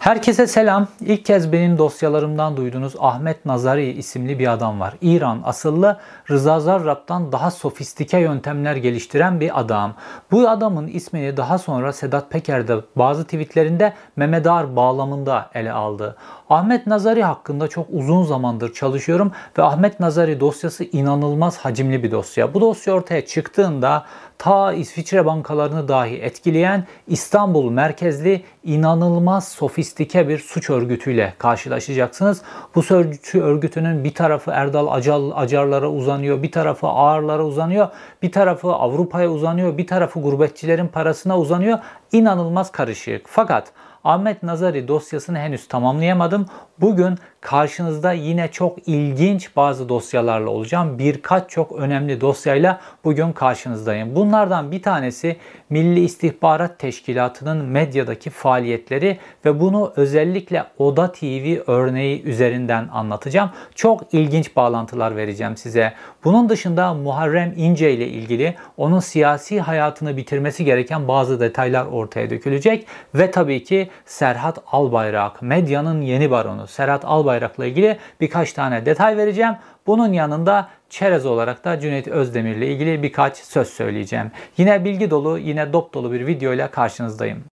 Herkese selam. İlk kez benim dosyalarımdan duyduğunuz Ahmet Nazari isimli bir adam var. İran asıllı Rıza Zarrab'dan daha sofistike yöntemler geliştiren bir adam. Bu adamın ismini daha sonra Sedat Peker'de bazı tweetlerinde Mehmet Ağar bağlamında ele aldı. Ahmet Nazari hakkında çok uzun zamandır çalışıyorum ve Ahmet Nazari dosyası inanılmaz hacimli bir dosya. Bu dosya ortaya çıktığında ta İsviçre bankalarını dahi etkileyen İstanbul merkezli inanılmaz sofistike bir suç örgütüyle karşılaşacaksınız. Bu suç örgütünün bir tarafı Erdal Acal, Acarlara uzanıyor, bir tarafı Ağarlara uzanıyor, bir tarafı Avrupa'ya uzanıyor, bir tarafı gurbetçilerin parasına uzanıyor. İnanılmaz karışık. Fakat Ahmet Nazari dosyasını henüz tamamlayamadım. Bugün karşınızda yine çok ilginç bazı dosyalarla olacağım. Birkaç çok önemli dosyayla bugün karşınızdayım. Bunlardan bir tanesi Milli İstihbarat Teşkilatı'nın medyadaki faaliyetleri ve bunu özellikle Oda TV örneği üzerinden anlatacağım. Çok ilginç bağlantılar vereceğim size. Bunun dışında Muharrem İnce ile ilgili onun siyasi hayatını bitirmesi gereken bazı detaylar ortaya dökülecek ve tabii ki Serhat Albayrak medyanın yeni baronu Serhat Albayrak'la ilgili birkaç tane detay vereceğim. Bunun yanında çerez olarak da Cüneyt Özdemir ile ilgili birkaç söz söyleyeceğim. Yine bilgi dolu, yine dop dolu bir video ile karşınızdayım.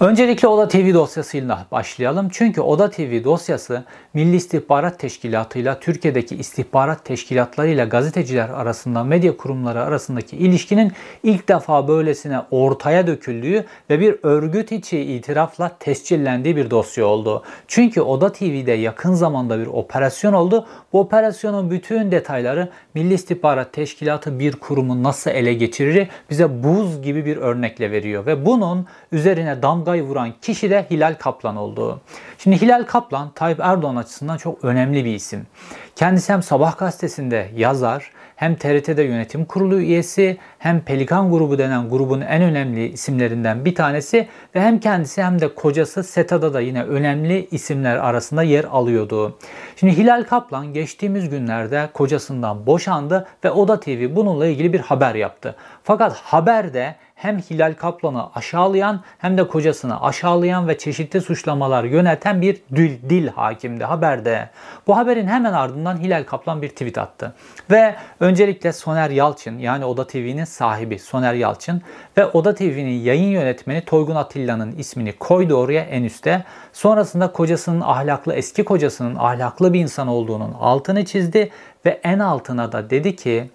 Öncelikle Oda TV dosyasıyla başlayalım. Çünkü Oda TV dosyası Milli İstihbarat Teşkilatı ile Türkiye'deki istihbarat teşkilatları ile gazeteciler arasında, medya kurumları arasındaki ilişkinin ilk defa böylesine ortaya döküldüğü ve bir örgüt içi itirafla tescillendiği bir dosya oldu. Çünkü Oda TV'de yakın zamanda bir operasyon oldu. Bu operasyonun bütün detayları Milli İstihbarat Teşkilatı bir kurumu nasıl ele geçirir bize buz gibi bir örnekle veriyor ve bunun üzerine damga damgayı vuran kişi de Hilal Kaplan oldu. Şimdi Hilal Kaplan Tayyip Erdoğan açısından çok önemli bir isim. Kendisi hem Sabah gazetesinde yazar, hem TRT'de yönetim kurulu üyesi, hem Pelikan grubu denen grubun en önemli isimlerinden bir tanesi ve hem kendisi hem de kocası SETA'da da yine önemli isimler arasında yer alıyordu. Şimdi Hilal Kaplan geçtiğimiz günlerde kocasından boşandı ve Oda TV bununla ilgili bir haber yaptı. Fakat haberde hem Hilal Kaplan'ı aşağılayan hem de kocasını aşağılayan ve çeşitli suçlamalar yöneten bir dil, dil hakimdi haberde. Bu haberin hemen ardından Hilal Kaplan bir tweet attı. Ve öncelikle Soner Yalçın yani Oda TV'nin sahibi Soner Yalçın ve Oda TV'nin yayın yönetmeni Toygun Atilla'nın ismini koydu oraya en üste. Sonrasında kocasının ahlaklı, eski kocasının ahlaklı bir insan olduğunun altını çizdi ve en altına da dedi ki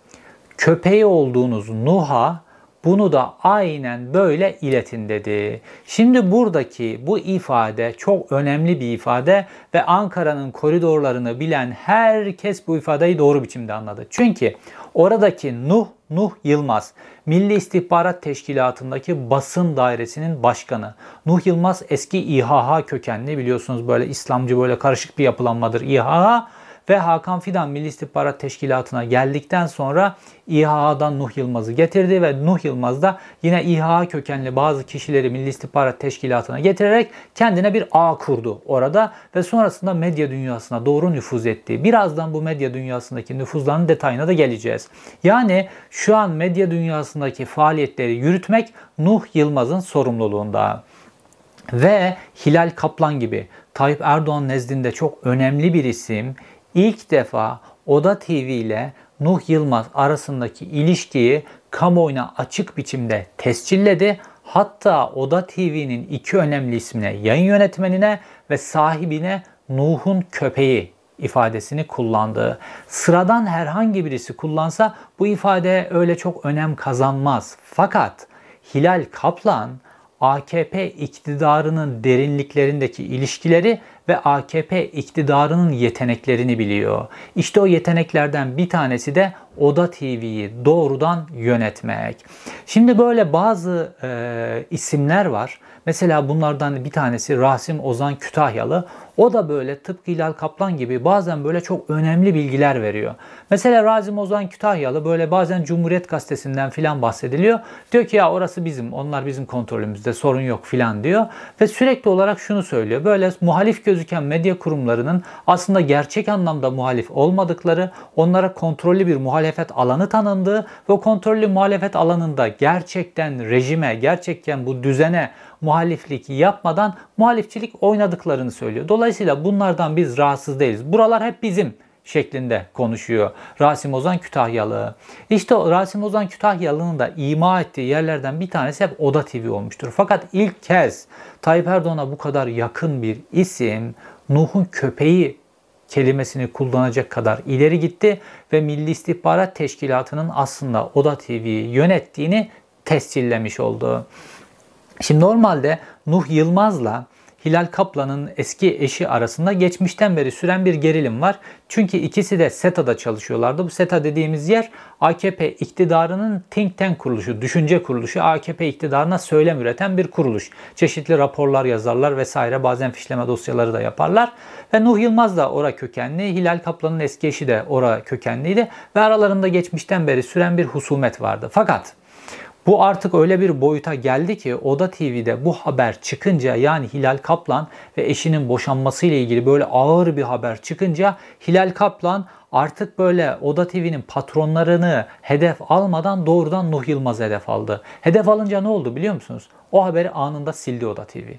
köpeği olduğunuz Nuh'a bunu da aynen böyle iletin dedi. Şimdi buradaki bu ifade çok önemli bir ifade ve Ankara'nın koridorlarını bilen herkes bu ifadeyi doğru biçimde anladı. Çünkü oradaki Nuh, Nuh Yılmaz, Milli İstihbarat Teşkilatı'ndaki basın dairesinin başkanı. Nuh Yılmaz eski İHH kökenli biliyorsunuz böyle İslamcı böyle karışık bir yapılanmadır İHH ve Hakan Fidan Milli İstihbarat Teşkilatı'na geldikten sonra İHA'dan Nuh Yılmaz'ı getirdi ve Nuh Yılmaz da yine İHA kökenli bazı kişileri Milli İstihbarat Teşkilatı'na getirerek kendine bir ağ kurdu orada ve sonrasında medya dünyasına doğru nüfuz etti. Birazdan bu medya dünyasındaki nüfuzların detayına da geleceğiz. Yani şu an medya dünyasındaki faaliyetleri yürütmek Nuh Yılmaz'ın sorumluluğunda. Ve Hilal Kaplan gibi Tayyip Erdoğan nezdinde çok önemli bir isim ilk defa Oda TV ile Nuh Yılmaz arasındaki ilişkiyi kamuoyuna açık biçimde tescilledi. Hatta Oda TV'nin iki önemli ismine, yayın yönetmenine ve sahibine Nuh'un köpeği ifadesini kullandı. Sıradan herhangi birisi kullansa bu ifade öyle çok önem kazanmaz. Fakat Hilal Kaplan AKP iktidarının derinliklerindeki ilişkileri ve AKP iktidarının yeteneklerini biliyor. İşte o yeteneklerden bir tanesi de Oda TV'yi doğrudan yönetmek. Şimdi böyle bazı e, isimler var. Mesela bunlardan bir tanesi Rasim Ozan Kütahyalı. O da böyle tıpkı Hilal Kaplan gibi bazen böyle çok önemli bilgiler veriyor. Mesela Razi Ozan Kütahyalı böyle bazen Cumhuriyet Gazetesi'nden filan bahsediliyor. Diyor ki ya orası bizim, onlar bizim kontrolümüzde, sorun yok filan diyor. Ve sürekli olarak şunu söylüyor. Böyle muhalif gözüken medya kurumlarının aslında gerçek anlamda muhalif olmadıkları, onlara kontrollü bir muhalefet alanı tanındığı ve o kontrollü muhalefet alanında gerçekten rejime, gerçekten bu düzene muhaliflik yapmadan muhalifçilik oynadıklarını söylüyor. Dolayısıyla bunlardan biz rahatsız değiliz. Buralar hep bizim şeklinde konuşuyor Rasim Ozan Kütahyalı. İşte Rasim Ozan Kütahyalı'nın da ima ettiği yerlerden bir tanesi hep Oda TV olmuştur. Fakat ilk kez Tayyip Erdoğan'a bu kadar yakın bir isim Nuh'un köpeği kelimesini kullanacak kadar ileri gitti ve Milli İstihbarat Teşkilatı'nın aslında Oda TV'yi yönettiğini tescillemiş oldu. Şimdi normalde Nuh Yılmaz'la Hilal Kaplan'ın eski eşi arasında geçmişten beri süren bir gerilim var. Çünkü ikisi de SETA'da çalışıyorlardı. Bu SETA dediğimiz yer AKP iktidarının think tank kuruluşu, düşünce kuruluşu, AKP iktidarına söylem üreten bir kuruluş. Çeşitli raporlar yazarlar vesaire bazen fişleme dosyaları da yaparlar. Ve Nuh Yılmaz da ora kökenli, Hilal Kaplan'ın eski eşi de ora kökenliydi ve aralarında geçmişten beri süren bir husumet vardı. Fakat bu artık öyle bir boyuta geldi ki Oda TV'de bu haber çıkınca yani Hilal Kaplan ve eşinin boşanması ile ilgili böyle ağır bir haber çıkınca Hilal Kaplan artık böyle Oda TV'nin patronlarını hedef almadan doğrudan Nuh Yılmaz hedef aldı. Hedef alınca ne oldu biliyor musunuz? O haberi anında sildi Oda TV.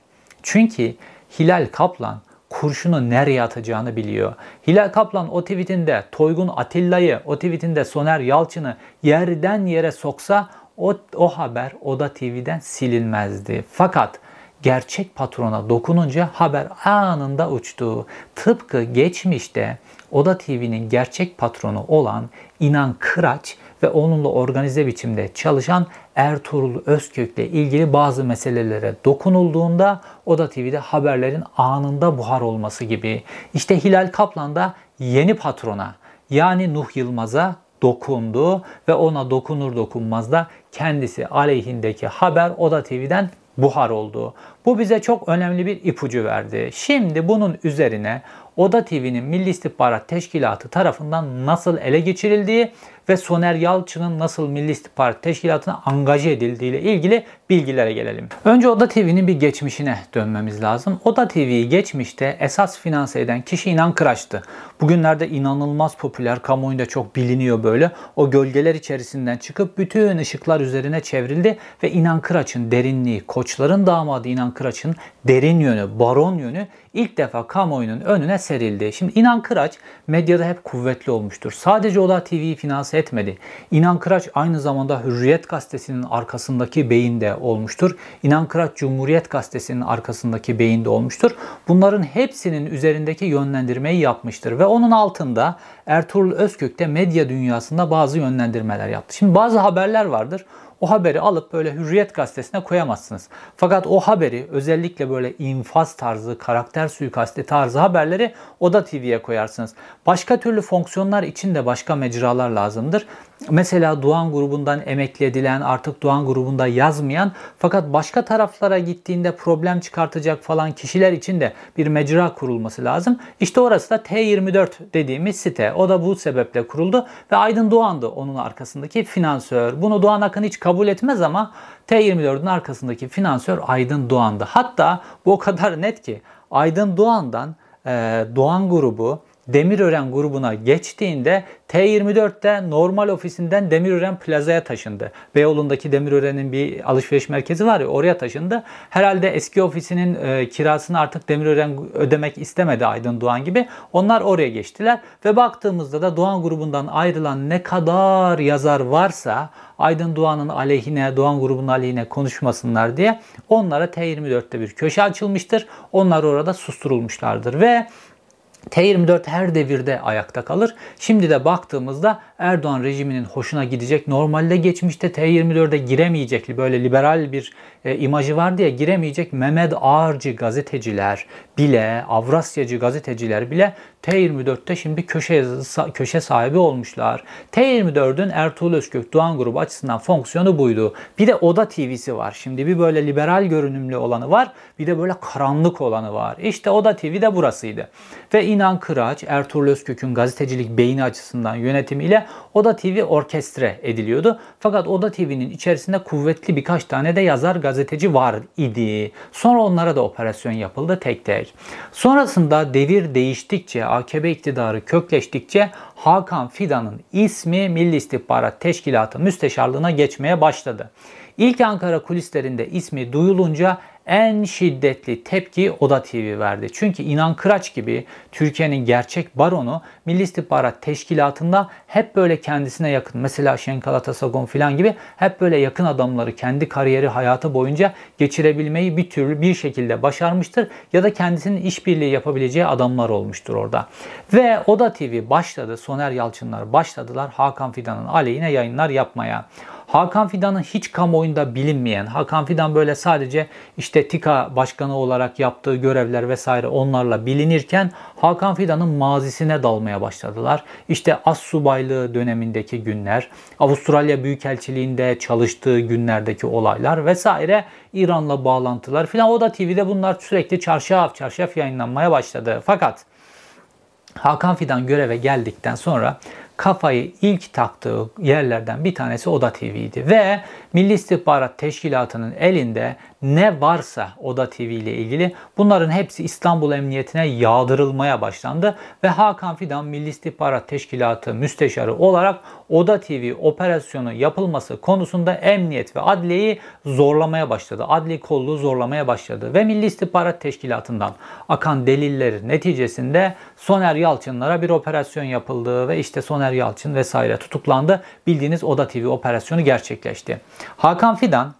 Çünkü Hilal Kaplan kurşunu nereye atacağını biliyor. Hilal Kaplan o tweetinde Toygun Atilla'yı, o tweetinde Soner Yalçın'ı yerden yere soksa o, o haber Oda TV'den silinmezdi. Fakat gerçek patrona dokununca haber anında uçtu. Tıpkı geçmişte Oda TV'nin gerçek patronu olan İnan Kıraç ve onunla organize biçimde çalışan Ertuğrul Özkök'le ilgili bazı meselelere dokunulduğunda Oda TV'de haberlerin anında buhar olması gibi. İşte Hilal Kaplan da yeni patrona yani Nuh Yılmaz'a dokundu ve ona dokunur dokunmaz da kendisi aleyhindeki haber Oda TV'den buhar oldu. Bu bize çok önemli bir ipucu verdi. Şimdi bunun üzerine Oda TV'nin Milli İstihbarat Teşkilatı tarafından nasıl ele geçirildiği ve Soner Yalçın'ın nasıl Milli İstihbarat Teşkilatı'na angaje edildiği ile ilgili bilgilere gelelim. Önce Oda TV'nin bir geçmişine dönmemiz lazım. Oda TV'yi geçmişte esas finanse eden kişi İnan Kıraç'tı. Bugünlerde inanılmaz popüler, kamuoyunda çok biliniyor böyle. O gölgeler içerisinden çıkıp bütün ışıklar üzerine çevrildi ve İnan Kıraç'ın derinliği, koçların damadı İnan Kıraç'ın derin yönü, baron yönü ilk defa kamuoyunun önüne serildi. Şimdi İnan Kıraç medyada hep kuvvetli olmuştur. Sadece Oda TV'yi finanse etmedi. İnan Kıraç aynı zamanda Hürriyet Gazetesi'nin arkasındaki beyinde olmuştur. İnan Kıraç Cumhuriyet Gazetesi'nin arkasındaki beyinde olmuştur. Bunların hepsinin üzerindeki yönlendirmeyi yapmıştır ve onun altında Ertuğrul Özkök de medya dünyasında bazı yönlendirmeler yaptı. Şimdi bazı haberler vardır o haberi alıp böyle Hürriyet gazetesine koyamazsınız. Fakat o haberi özellikle böyle infaz tarzı, karakter suikasti tarzı haberleri Oda TV'ye koyarsınız. Başka türlü fonksiyonlar için de başka mecralar lazımdır. Mesela Doğan grubundan emekli edilen, artık Doğan grubunda yazmayan fakat başka taraflara gittiğinde problem çıkartacak falan kişiler için de bir mecra kurulması lazım. İşte orası da T24 dediğimiz site. O da bu sebeple kuruldu ve Aydın Doğan'dı onun arkasındaki finansör. Bunu Doğan Akın hiç kabul etmez ama T24'ün arkasındaki finansör Aydın Doğan'dı. Hatta bu o kadar net ki Aydın Doğan'dan Doğan grubu Demirören grubuna geçtiğinde T24'te normal ofisinden Demirören Plaza'ya taşındı. Beyoğlu'ndaki Demirören'in bir alışveriş merkezi var ya oraya taşındı. Herhalde eski ofisinin e, kirasını artık Demirören ödemek istemedi Aydın Doğan gibi. Onlar oraya geçtiler ve baktığımızda da Doğan grubundan ayrılan ne kadar yazar varsa Aydın Doğan'ın aleyhine, Doğan grubunun aleyhine konuşmasınlar diye onlara T24'te bir köşe açılmıştır. Onlar orada susturulmuşlardır ve T24 her devirde ayakta kalır. Şimdi de baktığımızda Erdoğan rejiminin hoşuna gidecek. Normalde geçmişte T24'e giremeyecek böyle liberal bir e, imajı vardı ya giremeyecek Mehmet Ağarcı gazeteciler bile, Avrasyacı gazeteciler bile T24'te şimdi köşe köşe sahibi olmuşlar. T24'ün Ertuğrul Özkök Doğan grubu açısından fonksiyonu buydu. Bir de Oda TV'si var. Şimdi bir böyle liberal görünümlü olanı var. Bir de böyle karanlık olanı var. İşte Oda TV de burasıydı. Ve İnan Kıraç, Ertuğrul Özkök'ün gazetecilik beyni açısından yönetimiyle Oda TV orkestre ediliyordu. Fakat Oda TV'nin içerisinde kuvvetli birkaç tane de yazar gazeteci var idi. Sonra onlara da operasyon yapıldı tek tek. Sonrasında devir değiştikçe, AKP iktidarı kökleştikçe Hakan Fidan'ın ismi Milli İstihbarat Teşkilatı Müsteşarlığına geçmeye başladı. İlk Ankara kulislerinde ismi duyulunca en şiddetli tepki Oda TV verdi. Çünkü İnan Kıraç gibi Türkiye'nin gerçek baronu Milli İstihbarat Teşkilatı'nda hep böyle kendisine yakın mesela Şenkal Atasagon falan gibi hep böyle yakın adamları kendi kariyeri hayatı boyunca geçirebilmeyi bir türlü bir şekilde başarmıştır ya da kendisinin işbirliği yapabileceği adamlar olmuştur orada. Ve Oda TV başladı. Soner Yalçınlar başladılar Hakan Fidan'ın aleyhine yayınlar yapmaya. Hakan Fidan'ın hiç kamuoyunda bilinmeyen, Hakan Fidan böyle sadece işte TİKA başkanı olarak yaptığı görevler vesaire onlarla bilinirken Hakan Fidan'ın mazisine dalmaya başladılar. İşte as subaylığı dönemindeki günler, Avustralya Büyükelçiliğinde çalıştığı günlerdeki olaylar vesaire İran'la bağlantılar filan. O da TV'de bunlar sürekli çarşaf çarşaf yayınlanmaya başladı. Fakat Hakan Fidan göreve geldikten sonra kafayı ilk taktığı yerlerden bir tanesi Oda TV'ydi. Ve Milli İstihbarat Teşkilatı'nın elinde ne varsa Oda TV ile ilgili bunların hepsi İstanbul Emniyetine yağdırılmaya başlandı ve Hakan Fidan Milli İstihbarat Teşkilatı müsteşarı olarak Oda TV operasyonu yapılması konusunda emniyet ve adliyeyi zorlamaya başladı. Adli kolluğu zorlamaya başladı ve Milli İstihbarat Teşkilatı'ndan akan deliller neticesinde Soner Yalçınlara bir operasyon yapıldı ve işte Soner Yalçın vesaire tutuklandı. Bildiğiniz Oda TV operasyonu gerçekleşti. Hakan Fidan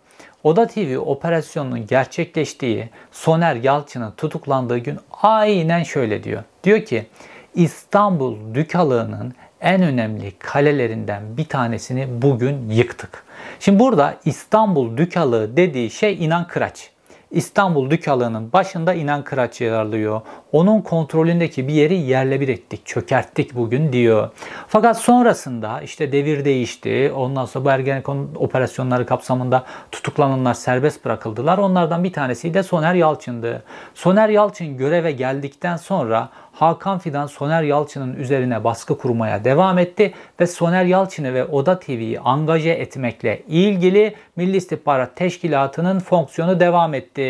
Oda TV operasyonunun gerçekleştiği Soner Yalçın'ın tutuklandığı gün aynen şöyle diyor. Diyor ki İstanbul Dükalığı'nın en önemli kalelerinden bir tanesini bugün yıktık. Şimdi burada İstanbul Dükalığı dediği şey İnan Kıraç. İstanbul Dükalığı'nın başında İnan Kıraç yer alıyor. Onun kontrolündeki bir yeri yerle bir ettik, çökerttik bugün diyor. Fakat sonrasında işte devir değişti. Ondan sonra bu Ergenekon operasyonları kapsamında tutuklananlar serbest bırakıldılar. Onlardan bir tanesi de Soner Yalçın'dı. Soner Yalçın göreve geldikten sonra Hakan Fidan Soner Yalçın'ın üzerine baskı kurmaya devam etti ve Soner Yalçın'ı ve Oda TV'yi angaje etmekle ilgili Milli İstihbarat Teşkilatı'nın fonksiyonu devam etti.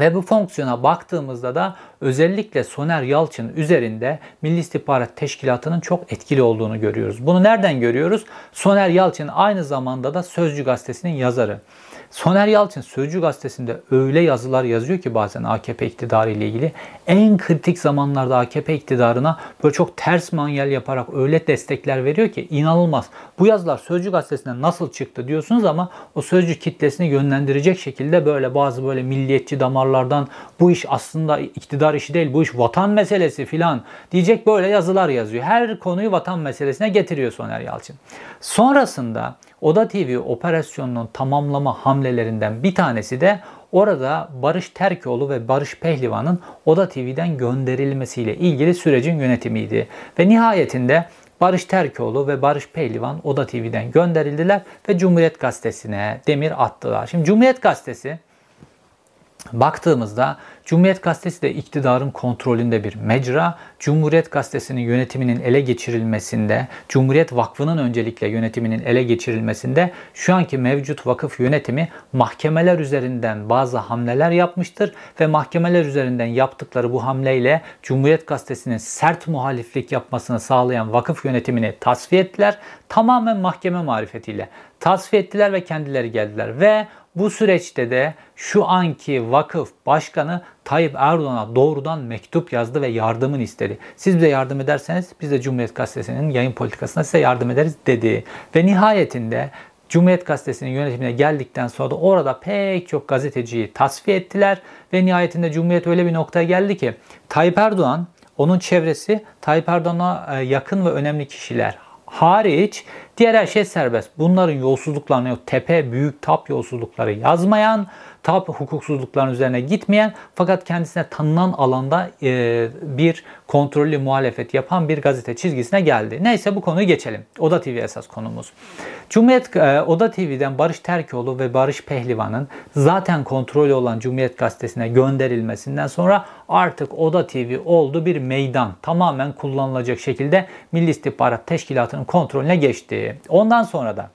Ve bu fonksiyona baktığımızda da özellikle Soner Yalçın üzerinde Milli İstihbarat Teşkilatı'nın çok etkili olduğunu görüyoruz. Bunu nereden görüyoruz? Soner Yalçın aynı zamanda da Sözcü Gazetesi'nin yazarı. Soner Yalçın Sözcü gazetesinde öyle yazılar yazıyor ki bazen AKP iktidarı ile ilgili. En kritik zamanlarda AKP iktidarına böyle çok ters manyel yaparak öyle destekler veriyor ki inanılmaz. Bu yazılar Sözcü gazetesinde nasıl çıktı diyorsunuz ama o Sözcü kitlesini yönlendirecek şekilde böyle bazı böyle milliyetçi damarlardan bu iş aslında iktidar işi değil bu iş vatan meselesi filan diyecek böyle yazılar yazıyor. Her konuyu vatan meselesine getiriyor Soner Yalçın. Sonrasında Oda TV operasyonunun tamamlama hamlelerinden bir tanesi de orada Barış Terkoğlu ve Barış Pehlivan'ın Oda TV'den gönderilmesiyle ilgili sürecin yönetimiydi. Ve nihayetinde Barış Terkoğlu ve Barış Pehlivan Oda TV'den gönderildiler ve Cumhuriyet Gazetesi'ne demir attılar. Şimdi Cumhuriyet Gazetesi baktığımızda Cumhuriyet Gazetesi de iktidarın kontrolünde bir mecra. Cumhuriyet Gazetesi'nin yönetiminin ele geçirilmesinde, Cumhuriyet Vakfı'nın öncelikle yönetiminin ele geçirilmesinde şu anki mevcut vakıf yönetimi mahkemeler üzerinden bazı hamleler yapmıştır ve mahkemeler üzerinden yaptıkları bu hamleyle Cumhuriyet Gazetesi'nin sert muhaliflik yapmasını sağlayan vakıf yönetimini tasfiye ettiler. Tamamen mahkeme marifetiyle tasfiye ettiler ve kendileri geldiler ve bu süreçte de şu anki vakıf başkanı Tayyip Erdoğan'a doğrudan mektup yazdı ve yardımını istedi. Siz bize yardım ederseniz biz de Cumhuriyet Gazetesi'nin yayın politikasına size yardım ederiz dedi. Ve nihayetinde Cumhuriyet Gazetesi'nin yönetimine geldikten sonra da orada pek çok gazeteciyi tasfiye ettiler ve nihayetinde Cumhuriyet öyle bir noktaya geldi ki Tayyip Erdoğan onun çevresi Tayyip Erdoğan'a e, yakın ve önemli kişiler hariç diğer her şey serbest. Bunların yolsuzluklarını tepe, büyük tap yolsuzlukları yazmayan, tap hukuksuzlukların üzerine gitmeyen fakat kendisine tanınan alanda e, bir kontrollü muhalefet yapan bir gazete çizgisine geldi. Neyse bu konuyu geçelim. Oda TV esas konumuz. Cumhuriyet e, Oda TV'den Barış Terkoğlu ve Barış Pehlivan'ın zaten kontrolü olan Cumhuriyet Gazetesi'ne gönderilmesinden sonra artık Oda TV oldu bir meydan. Tamamen kullanılacak şekilde Milli İstihbarat Teşkilatı'nın kontrolüne geçti. Ondan sonra da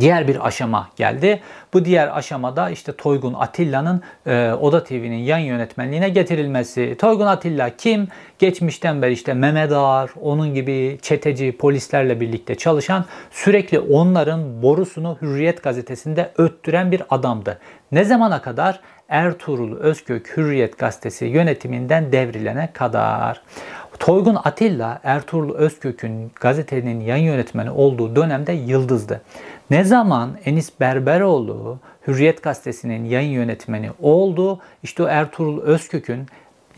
diğer bir aşama geldi. Bu diğer aşamada işte Toygun Atilla'nın e, Oda TV'nin yan yönetmenliğine getirilmesi. Toygun Atilla kim? Geçmişten beri işte Mehmet Ağar, onun gibi çeteci polislerle birlikte çalışan, sürekli onların borusunu Hürriyet gazetesinde öttüren bir adamdı. Ne zamana kadar? Ertuğrul Özkök Hürriyet gazetesi yönetiminden devrilene kadar. Toygun Atilla Ertuğrul Özkök'ün gazetenin yan yönetmeni olduğu dönemde yıldızdı. Ne zaman Enis Berberoğlu Hürriyet Gazetesi'nin yayın yönetmeni oldu, işte o Ertuğrul Özkök'ün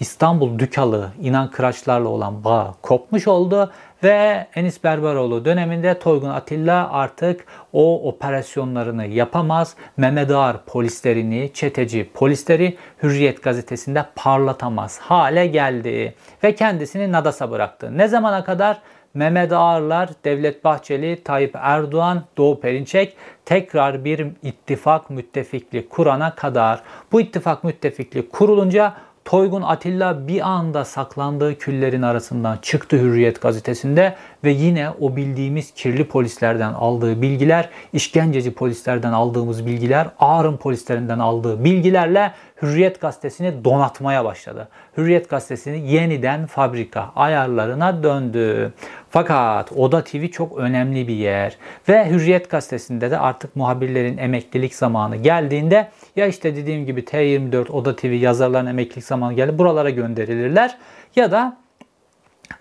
İstanbul Dükalı İnan Kıraçlarla olan bağ kopmuş oldu ve Enis Berberoğlu döneminde Toygun Atilla artık o operasyonlarını yapamaz. Mehmet Ağar polislerini, çeteci polisleri Hürriyet gazetesinde parlatamaz hale geldi ve kendisini Nadas'a bıraktı. Ne zamana kadar? Mehmet Ağarlar, Devlet Bahçeli, Tayyip Erdoğan, Doğu Perinçek tekrar bir ittifak müttefiklik kurana kadar bu ittifak müttefiklik kurulunca Toygun Atilla bir anda saklandığı küllerin arasından çıktı Hürriyet gazetesinde ve yine o bildiğimiz kirli polislerden aldığı bilgiler, işkenceci polislerden aldığımız bilgiler, ağrım polislerinden aldığı bilgilerle Hürriyet gazetesini donatmaya başladı. Hürriyet gazetesini yeniden fabrika ayarlarına döndü. Fakat Oda TV çok önemli bir yer ve Hürriyet gazetesinde de artık muhabirlerin emeklilik zamanı geldiğinde ya işte dediğim gibi T24 Oda TV yazarların emeklilik zamanı geldi buralara gönderilirler ya da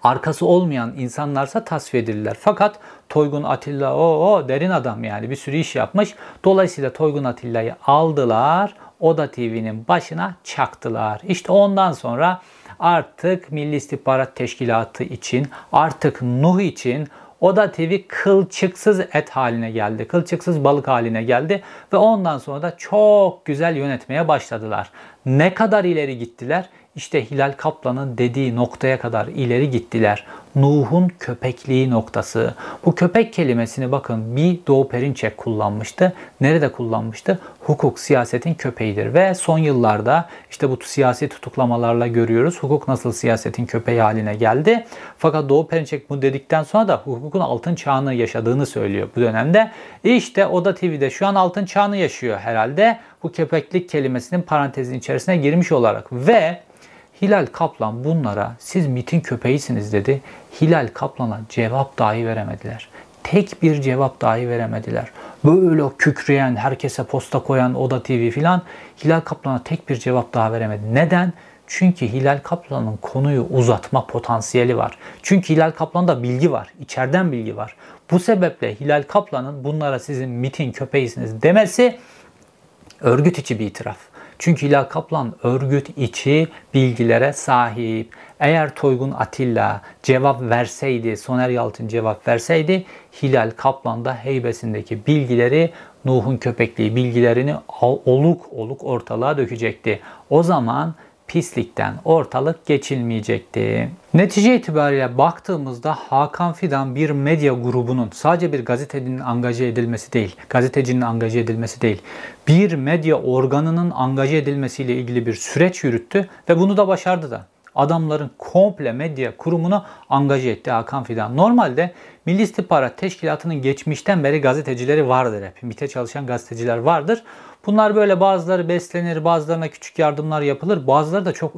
arkası olmayan insanlarsa tasfiye edilirler. Fakat Toygun Atilla o, o derin adam yani bir sürü iş yapmış. Dolayısıyla Toygun Atilla'yı aldılar. Oda TV'nin başına çaktılar. İşte ondan sonra artık Milli İstihbarat Teşkilatı için, artık Nuh için Oda TV kılçıksız et haline geldi. Kılçıksız balık haline geldi ve ondan sonra da çok güzel yönetmeye başladılar. Ne kadar ileri gittiler? İşte Hilal Kaplan'ın dediği noktaya kadar ileri gittiler. Nuh'un köpekliği noktası. Bu köpek kelimesini bakın bir Doğu Perinçek kullanmıştı. Nerede kullanmıştı? Hukuk siyasetin köpeğidir ve son yıllarda işte bu siyasi tutuklamalarla görüyoruz. Hukuk nasıl siyasetin köpeği haline geldi. Fakat Doğu Perinçek bu dedikten sonra da hukukun altın çağını yaşadığını söylüyor bu dönemde. İşte Oda TV'de şu an altın çağını yaşıyor herhalde. Bu köpeklik kelimesinin parantezin içerisine girmiş olarak ve Hilal Kaplan bunlara siz MIT'in köpeğisiniz dedi. Hilal Kaplan'a cevap dahi veremediler. Tek bir cevap dahi veremediler. Böyle kükreyen, herkese posta koyan Oda TV filan Hilal Kaplan'a tek bir cevap daha veremedi. Neden? Çünkü Hilal Kaplan'ın konuyu uzatma potansiyeli var. Çünkü Hilal Kaplan'da bilgi var. içeriden bilgi var. Bu sebeple Hilal Kaplan'ın bunlara sizin MIT'in köpeğisiniz demesi örgüt içi bir itiraf. Çünkü Hilal Kaplan örgüt içi bilgilere sahip. Eğer Toygun Atilla cevap verseydi, Soner Yalçın cevap verseydi Hilal Kaplan da heybesindeki bilgileri Nuh'un köpekliği bilgilerini oluk oluk ortalığa dökecekti. O zaman pislikten ortalık geçilmeyecekti. Netice itibariyle baktığımızda Hakan Fidan bir medya grubunun sadece bir gazetecinin angaje edilmesi değil, gazetecinin angaje edilmesi değil, bir medya organının angaje edilmesiyle ilgili bir süreç yürüttü ve bunu da başardı da adamların komple medya kurumunu angaje etti Hakan Fidan. Normalde Milli İstihbarat Teşkilatı'nın geçmişten beri gazetecileri vardır hep. MİT'e çalışan gazeteciler vardır. Bunlar böyle bazıları beslenir, bazılarına küçük yardımlar yapılır. Bazıları da çok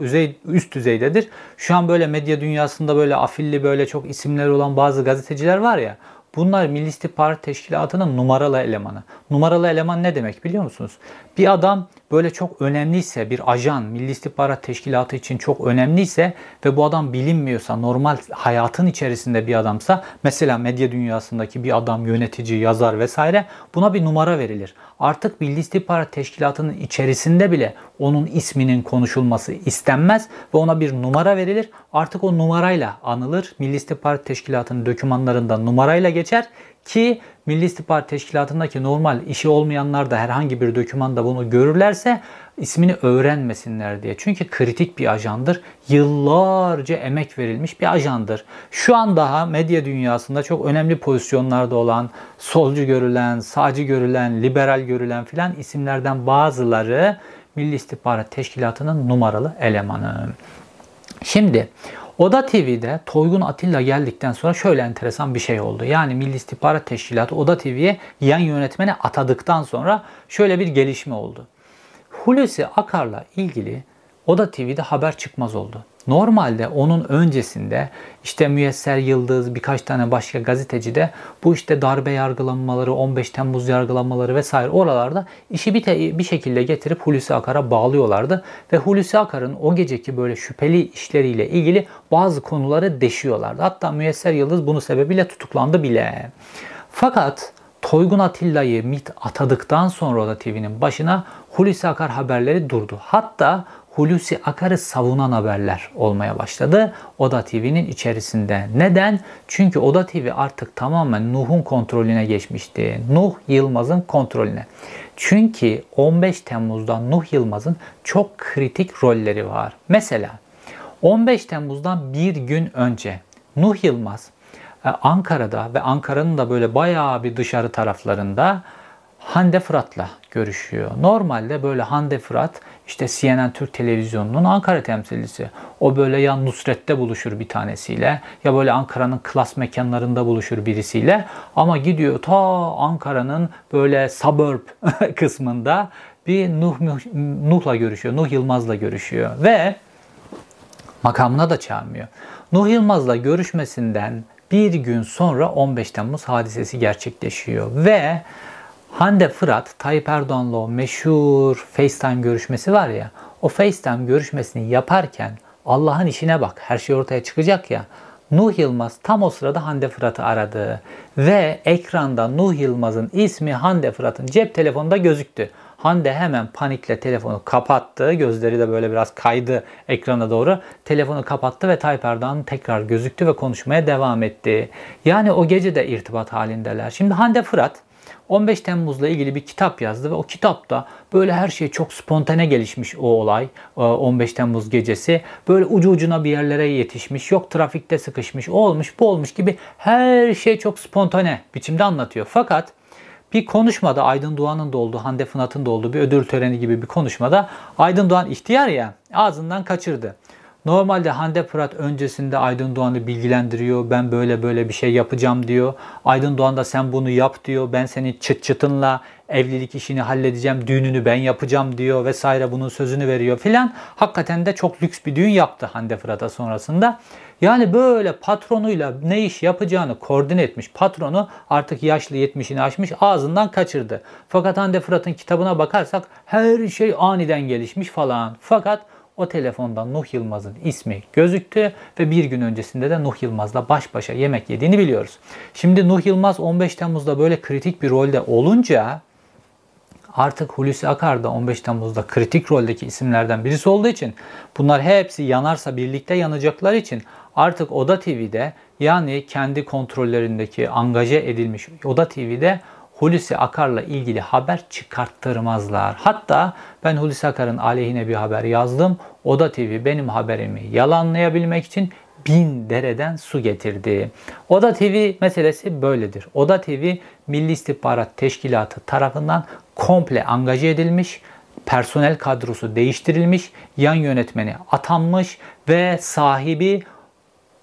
üst düzeydedir. Şu an böyle medya dünyasında böyle afilli böyle çok isimleri olan bazı gazeteciler var ya. Bunlar Milli İstihbarat Teşkilatı'nın numaralı elemanı. Numaralı eleman ne demek biliyor musunuz? Bir adam böyle çok önemliyse, bir ajan Milli İstihbarat Teşkilatı için çok önemliyse ve bu adam bilinmiyorsa, normal hayatın içerisinde bir adamsa, mesela medya dünyasındaki bir adam, yönetici, yazar vesaire buna bir numara verilir. Artık Milli İstihbarat Teşkilatı'nın içerisinde bile onun isminin konuşulması istenmez ve ona bir numara verilir. artık o numarayla anılır. Milli İstihbarat Teşkilatı'nın dokümanlarında numarayla geçer ki Milli İstihbarat Teşkilatı'ndaki normal işi olmayanlar da herhangi bir dokümanda bunu görürlerse ismini öğrenmesinler diye. Çünkü kritik bir ajandır. Yıllarca emek verilmiş bir ajandır. Şu an daha medya dünyasında çok önemli pozisyonlarda olan, solcu görülen, sağcı görülen, liberal görülen filan isimlerden bazıları Milli İstihbarat Teşkilatı'nın numaralı elemanı. Şimdi Oda TV'de Toygun Atilla geldikten sonra şöyle enteresan bir şey oldu. Yani Milli İstihbarat Teşkilatı Oda TV'ye yan yönetmeni atadıktan sonra şöyle bir gelişme oldu. Hulusi Akar'la ilgili Oda TV'de haber çıkmaz oldu. Normalde onun öncesinde işte Müyesser Yıldız, birkaç tane başka gazeteci de bu işte darbe yargılanmaları, 15 Temmuz yargılanmaları vesaire oralarda işi bir, te- bir şekilde getirip Hulusi Akar'a bağlıyorlardı. Ve Hulusi Akar'ın o geceki böyle şüpheli işleriyle ilgili bazı konuları deşiyorlardı. Hatta Müyesser Yıldız bunu sebebiyle tutuklandı bile. Fakat Toygun Atilla'yı MIT atadıktan sonra da TV'nin başına Hulusi Akar haberleri durdu. Hatta Hulusi Akar'ı savunan haberler olmaya başladı Oda TV'nin içerisinde. Neden? Çünkü Oda TV artık tamamen Nuh'un kontrolüne geçmişti. Nuh Yılmaz'ın kontrolüne. Çünkü 15 Temmuz'da Nuh Yılmaz'ın çok kritik rolleri var. Mesela 15 Temmuz'dan bir gün önce Nuh Yılmaz e, Ankara'da ve Ankara'nın da böyle bayağı bir dışarı taraflarında Hande Fırat'la görüşüyor. Normalde böyle Hande Fırat işte CNN Türk Televizyonu'nun Ankara temsilcisi. O böyle ya Nusret'te buluşur bir tanesiyle ya böyle Ankara'nın klas mekanlarında buluşur birisiyle. Ama gidiyor ta Ankara'nın böyle suburb kısmında bir Nuh, Nuh'la görüşüyor. Nuh Yılmaz'la görüşüyor ve makamına da çağırmıyor. Nuh Yılmaz'la görüşmesinden bir gün sonra 15 Temmuz hadisesi gerçekleşiyor ve Hande Fırat, Tayyip Erdoğan'la o meşhur FaceTime görüşmesi var ya, o FaceTime görüşmesini yaparken Allah'ın işine bak, her şey ortaya çıkacak ya. Nuh Yılmaz tam o sırada Hande Fırat'ı aradı ve ekranda Nuh Yılmaz'ın ismi Hande Fırat'ın cep telefonunda gözüktü. Hande hemen panikle telefonu kapattı. Gözleri de böyle biraz kaydı ekrana doğru. Telefonu kapattı ve Tayyip Erdoğan tekrar gözüktü ve konuşmaya devam etti. Yani o gece de irtibat halindeler. Şimdi Hande Fırat 15 Temmuz'la ilgili bir kitap yazdı ve o kitapta böyle her şey çok spontane gelişmiş o olay 15 Temmuz gecesi. Böyle ucu ucuna bir yerlere yetişmiş, yok trafikte sıkışmış, o olmuş bu olmuş gibi her şey çok spontane biçimde anlatıyor. Fakat bir konuşmada Aydın Doğan'ın da olduğu, Hande Fınat'ın da olduğu bir ödül töreni gibi bir konuşmada Aydın Doğan ihtiyar ya ağzından kaçırdı. Normalde Hande Fırat öncesinde Aydın Doğan'ı bilgilendiriyor. Ben böyle böyle bir şey yapacağım diyor. Aydın Doğan da sen bunu yap diyor. Ben senin çıt çıtınla evlilik işini halledeceğim. Düğününü ben yapacağım diyor vesaire bunun sözünü veriyor filan. Hakikaten de çok lüks bir düğün yaptı Hande Fırat'a sonrasında. Yani böyle patronuyla ne iş yapacağını koordine etmiş. Patronu artık yaşlı 70'ini aşmış ağzından kaçırdı. Fakat Hande Fırat'ın kitabına bakarsak her şey aniden gelişmiş falan. Fakat o telefonda Nuh Yılmaz'ın ismi gözüktü ve bir gün öncesinde de Nuh Yılmaz'la baş başa yemek yediğini biliyoruz. Şimdi Nuh Yılmaz 15 Temmuz'da böyle kritik bir rolde olunca artık Hulusi Akar da 15 Temmuz'da kritik roldeki isimlerden birisi olduğu için bunlar hepsi yanarsa birlikte yanacaklar için artık Oda TV'de yani kendi kontrollerindeki angaje edilmiş Oda TV'de Hulusi Akar'la ilgili haber çıkarttırmazlar. Hatta ben Hulusi Akar'ın aleyhine bir haber yazdım. Oda TV benim haberimi yalanlayabilmek için bin dereden su getirdi. Oda TV meselesi böyledir. Oda TV Milli İstihbarat Teşkilatı tarafından komple angaje edilmiş, personel kadrosu değiştirilmiş, yan yönetmeni atanmış ve sahibi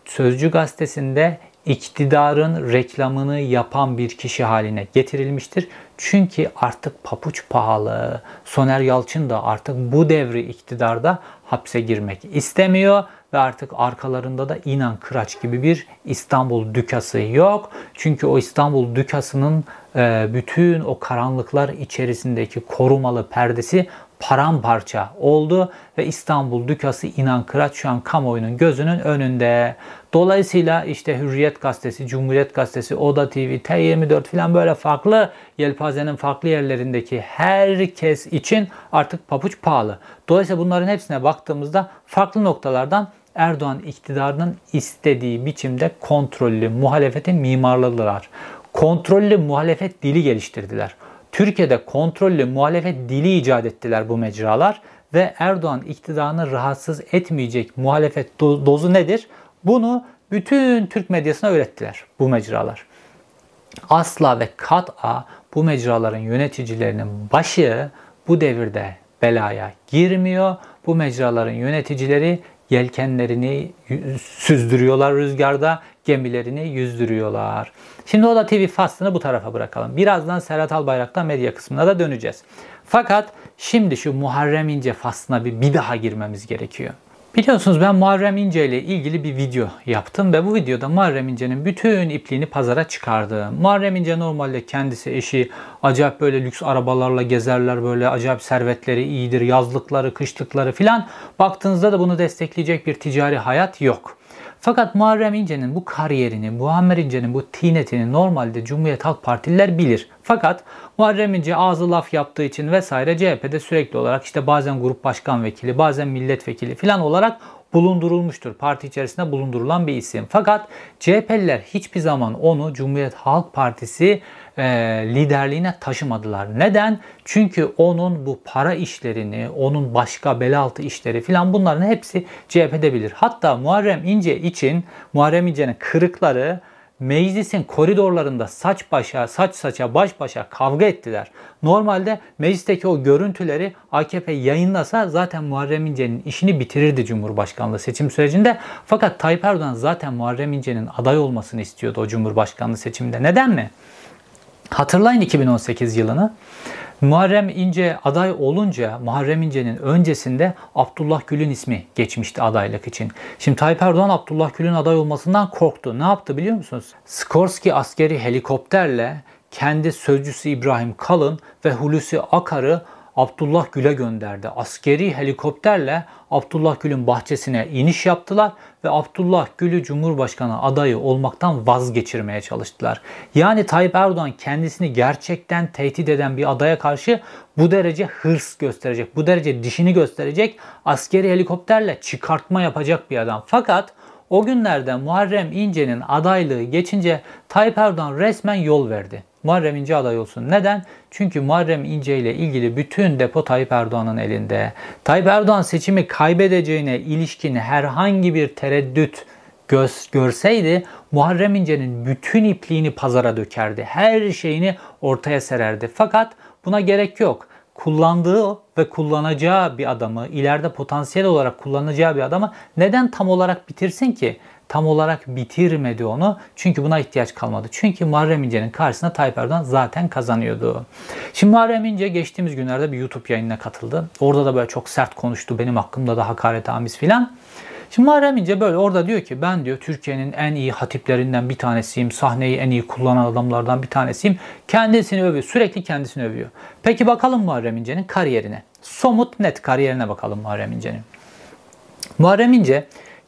Sözcü gazetesinde iktidarın reklamını yapan bir kişi haline getirilmiştir. Çünkü artık papuç pahalı. Soner Yalçın da artık bu devri iktidarda hapse girmek istemiyor ve artık arkalarında da İnan Kıraç gibi bir İstanbul dükası yok. Çünkü o İstanbul dükasının e, bütün o karanlıklar içerisindeki korumalı perdesi paramparça oldu ve İstanbul Dükası İnan Kıraç şu an kamuoyunun gözünün önünde. Dolayısıyla işte Hürriyet Gazetesi, Cumhuriyet Gazetesi, Oda TV, T24 falan böyle farklı yelpazenin farklı yerlerindeki herkes için artık papuç pahalı. Dolayısıyla bunların hepsine baktığımızda farklı noktalardan Erdoğan iktidarının istediği biçimde kontrollü muhalefetin mimarladılar. Kontrollü muhalefet dili geliştirdiler. Türkiye'de kontrollü muhalefet dili icat ettiler bu mecralar ve Erdoğan iktidarını rahatsız etmeyecek muhalefet dozu nedir? Bunu bütün Türk medyasına öğrettiler bu mecralar. Asla ve kat'a bu mecraların yöneticilerinin başı bu devirde belaya girmiyor. Bu mecraların yöneticileri yelkenlerini süzdürüyorlar rüzgarda, gemilerini yüzdürüyorlar. Şimdi o da TV faslını bu tarafa bırakalım. Birazdan Serhat Albayrak'tan medya kısmına da döneceğiz. Fakat şimdi şu Muharrem İnce faslına bir, bir daha girmemiz gerekiyor. Biliyorsunuz ben Muharrem İnce ile ilgili bir video yaptım ve bu videoda Muharrem İnce'nin bütün ipliğini pazara çıkardım. Muharrem İnce normalde kendisi eşi acayip böyle lüks arabalarla gezerler böyle acayip servetleri iyidir yazlıkları kışlıkları filan. Baktığınızda da bunu destekleyecek bir ticari hayat yok. Fakat Muharrem İnce'nin bu kariyerini, Muammer İnce'nin bu tinetini normalde Cumhuriyet Halk Partililer bilir. Fakat Muharrem İnce ağzı laf yaptığı için vesaire CHP'de sürekli olarak işte bazen grup başkan vekili, bazen milletvekili falan olarak bulundurulmuştur. Parti içerisinde bulundurulan bir isim. Fakat CHP'liler hiçbir zaman onu Cumhuriyet Halk Partisi e, liderliğine taşımadılar. Neden? Çünkü onun bu para işlerini, onun başka belaltı işleri filan bunların hepsi CHP'de bilir. Hatta Muharrem İnce için Muharrem İnce'nin kırıkları meclisin koridorlarında saç başa, saç saça, baş başa kavga ettiler. Normalde meclisteki o görüntüleri AKP yayınlasa zaten Muharrem İnce'nin işini bitirirdi Cumhurbaşkanlığı seçim sürecinde. Fakat Tayyip Erdoğan zaten Muharrem İnce'nin aday olmasını istiyordu o Cumhurbaşkanlığı seçiminde. Neden mi? Hatırlayın 2018 yılını. Muharrem İnce aday olunca Muharrem İnce'nin öncesinde Abdullah Gül'ün ismi geçmişti adaylık için. Şimdi Tayyip Erdoğan Abdullah Gül'ün aday olmasından korktu. Ne yaptı biliyor musunuz? Skorsky askeri helikopterle kendi sözcüsü İbrahim Kalın ve Hulusi Akar'ı Abdullah Gül'e gönderdi. Askeri helikopterle Abdullah Gül'ün bahçesine iniş yaptılar ve Abdullah Gül'ü Cumhurbaşkanı adayı olmaktan vazgeçirmeye çalıştılar. Yani Tayyip Erdoğan kendisini gerçekten tehdit eden bir adaya karşı bu derece hırs gösterecek, bu derece dişini gösterecek, askeri helikopterle çıkartma yapacak bir adam. Fakat o günlerde Muharrem İnce'nin adaylığı geçince Tayyip Erdoğan resmen yol verdi. Muharrem İnce aday olsun. Neden? Çünkü Muharrem İnce ile ilgili bütün depo Tayyip Erdoğan'ın elinde. Tayyip Erdoğan seçimi kaybedeceğine ilişkin herhangi bir tereddüt görseydi Muharrem İnce'nin bütün ipliğini pazara dökerdi. Her şeyini ortaya sererdi. Fakat buna gerek yok. Kullandığı ve kullanacağı bir adamı, ileride potansiyel olarak kullanacağı bir adamı neden tam olarak bitirsin ki? Tam olarak bitirmedi onu. Çünkü buna ihtiyaç kalmadı. Çünkü Muharrem İnce'nin karşısında Tayyip Erdoğan zaten kazanıyordu. Şimdi Muharrem İnce geçtiğimiz günlerde bir YouTube yayınına katıldı. Orada da böyle çok sert konuştu. Benim hakkımda da hakaret amiz filan. Şimdi Muharrem İnce böyle orada diyor ki ben diyor Türkiye'nin en iyi hatiplerinden bir tanesiyim. Sahneyi en iyi kullanan adamlardan bir tanesiyim. Kendisini övüyor. Sürekli kendisini övüyor. Peki bakalım Muharrem İnce'nin kariyerine. Somut net kariyerine bakalım Muharrem İnce'nin. Muharrem İnce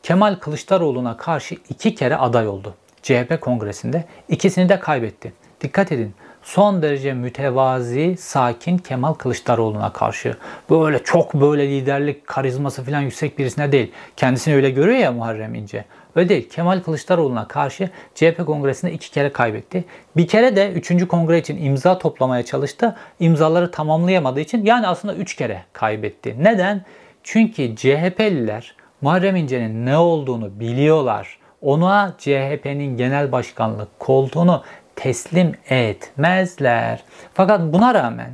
Kemal Kılıçdaroğlu'na karşı iki kere aday oldu. CHP kongresinde ikisini de kaybetti. Dikkat edin son derece mütevazi, sakin Kemal Kılıçdaroğlu'na karşı. Böyle çok böyle liderlik, karizması falan yüksek birisine değil. Kendisini öyle görüyor ya Muharrem İnce. Öyle değil. Kemal Kılıçdaroğlu'na karşı CHP kongresinde iki kere kaybetti. Bir kere de üçüncü kongre için imza toplamaya çalıştı. İmzaları tamamlayamadığı için yani aslında üç kere kaybetti. Neden? Çünkü CHP'liler Muharrem İnce'nin ne olduğunu biliyorlar. Ona CHP'nin genel başkanlık koltuğunu teslim etmezler. Fakat buna rağmen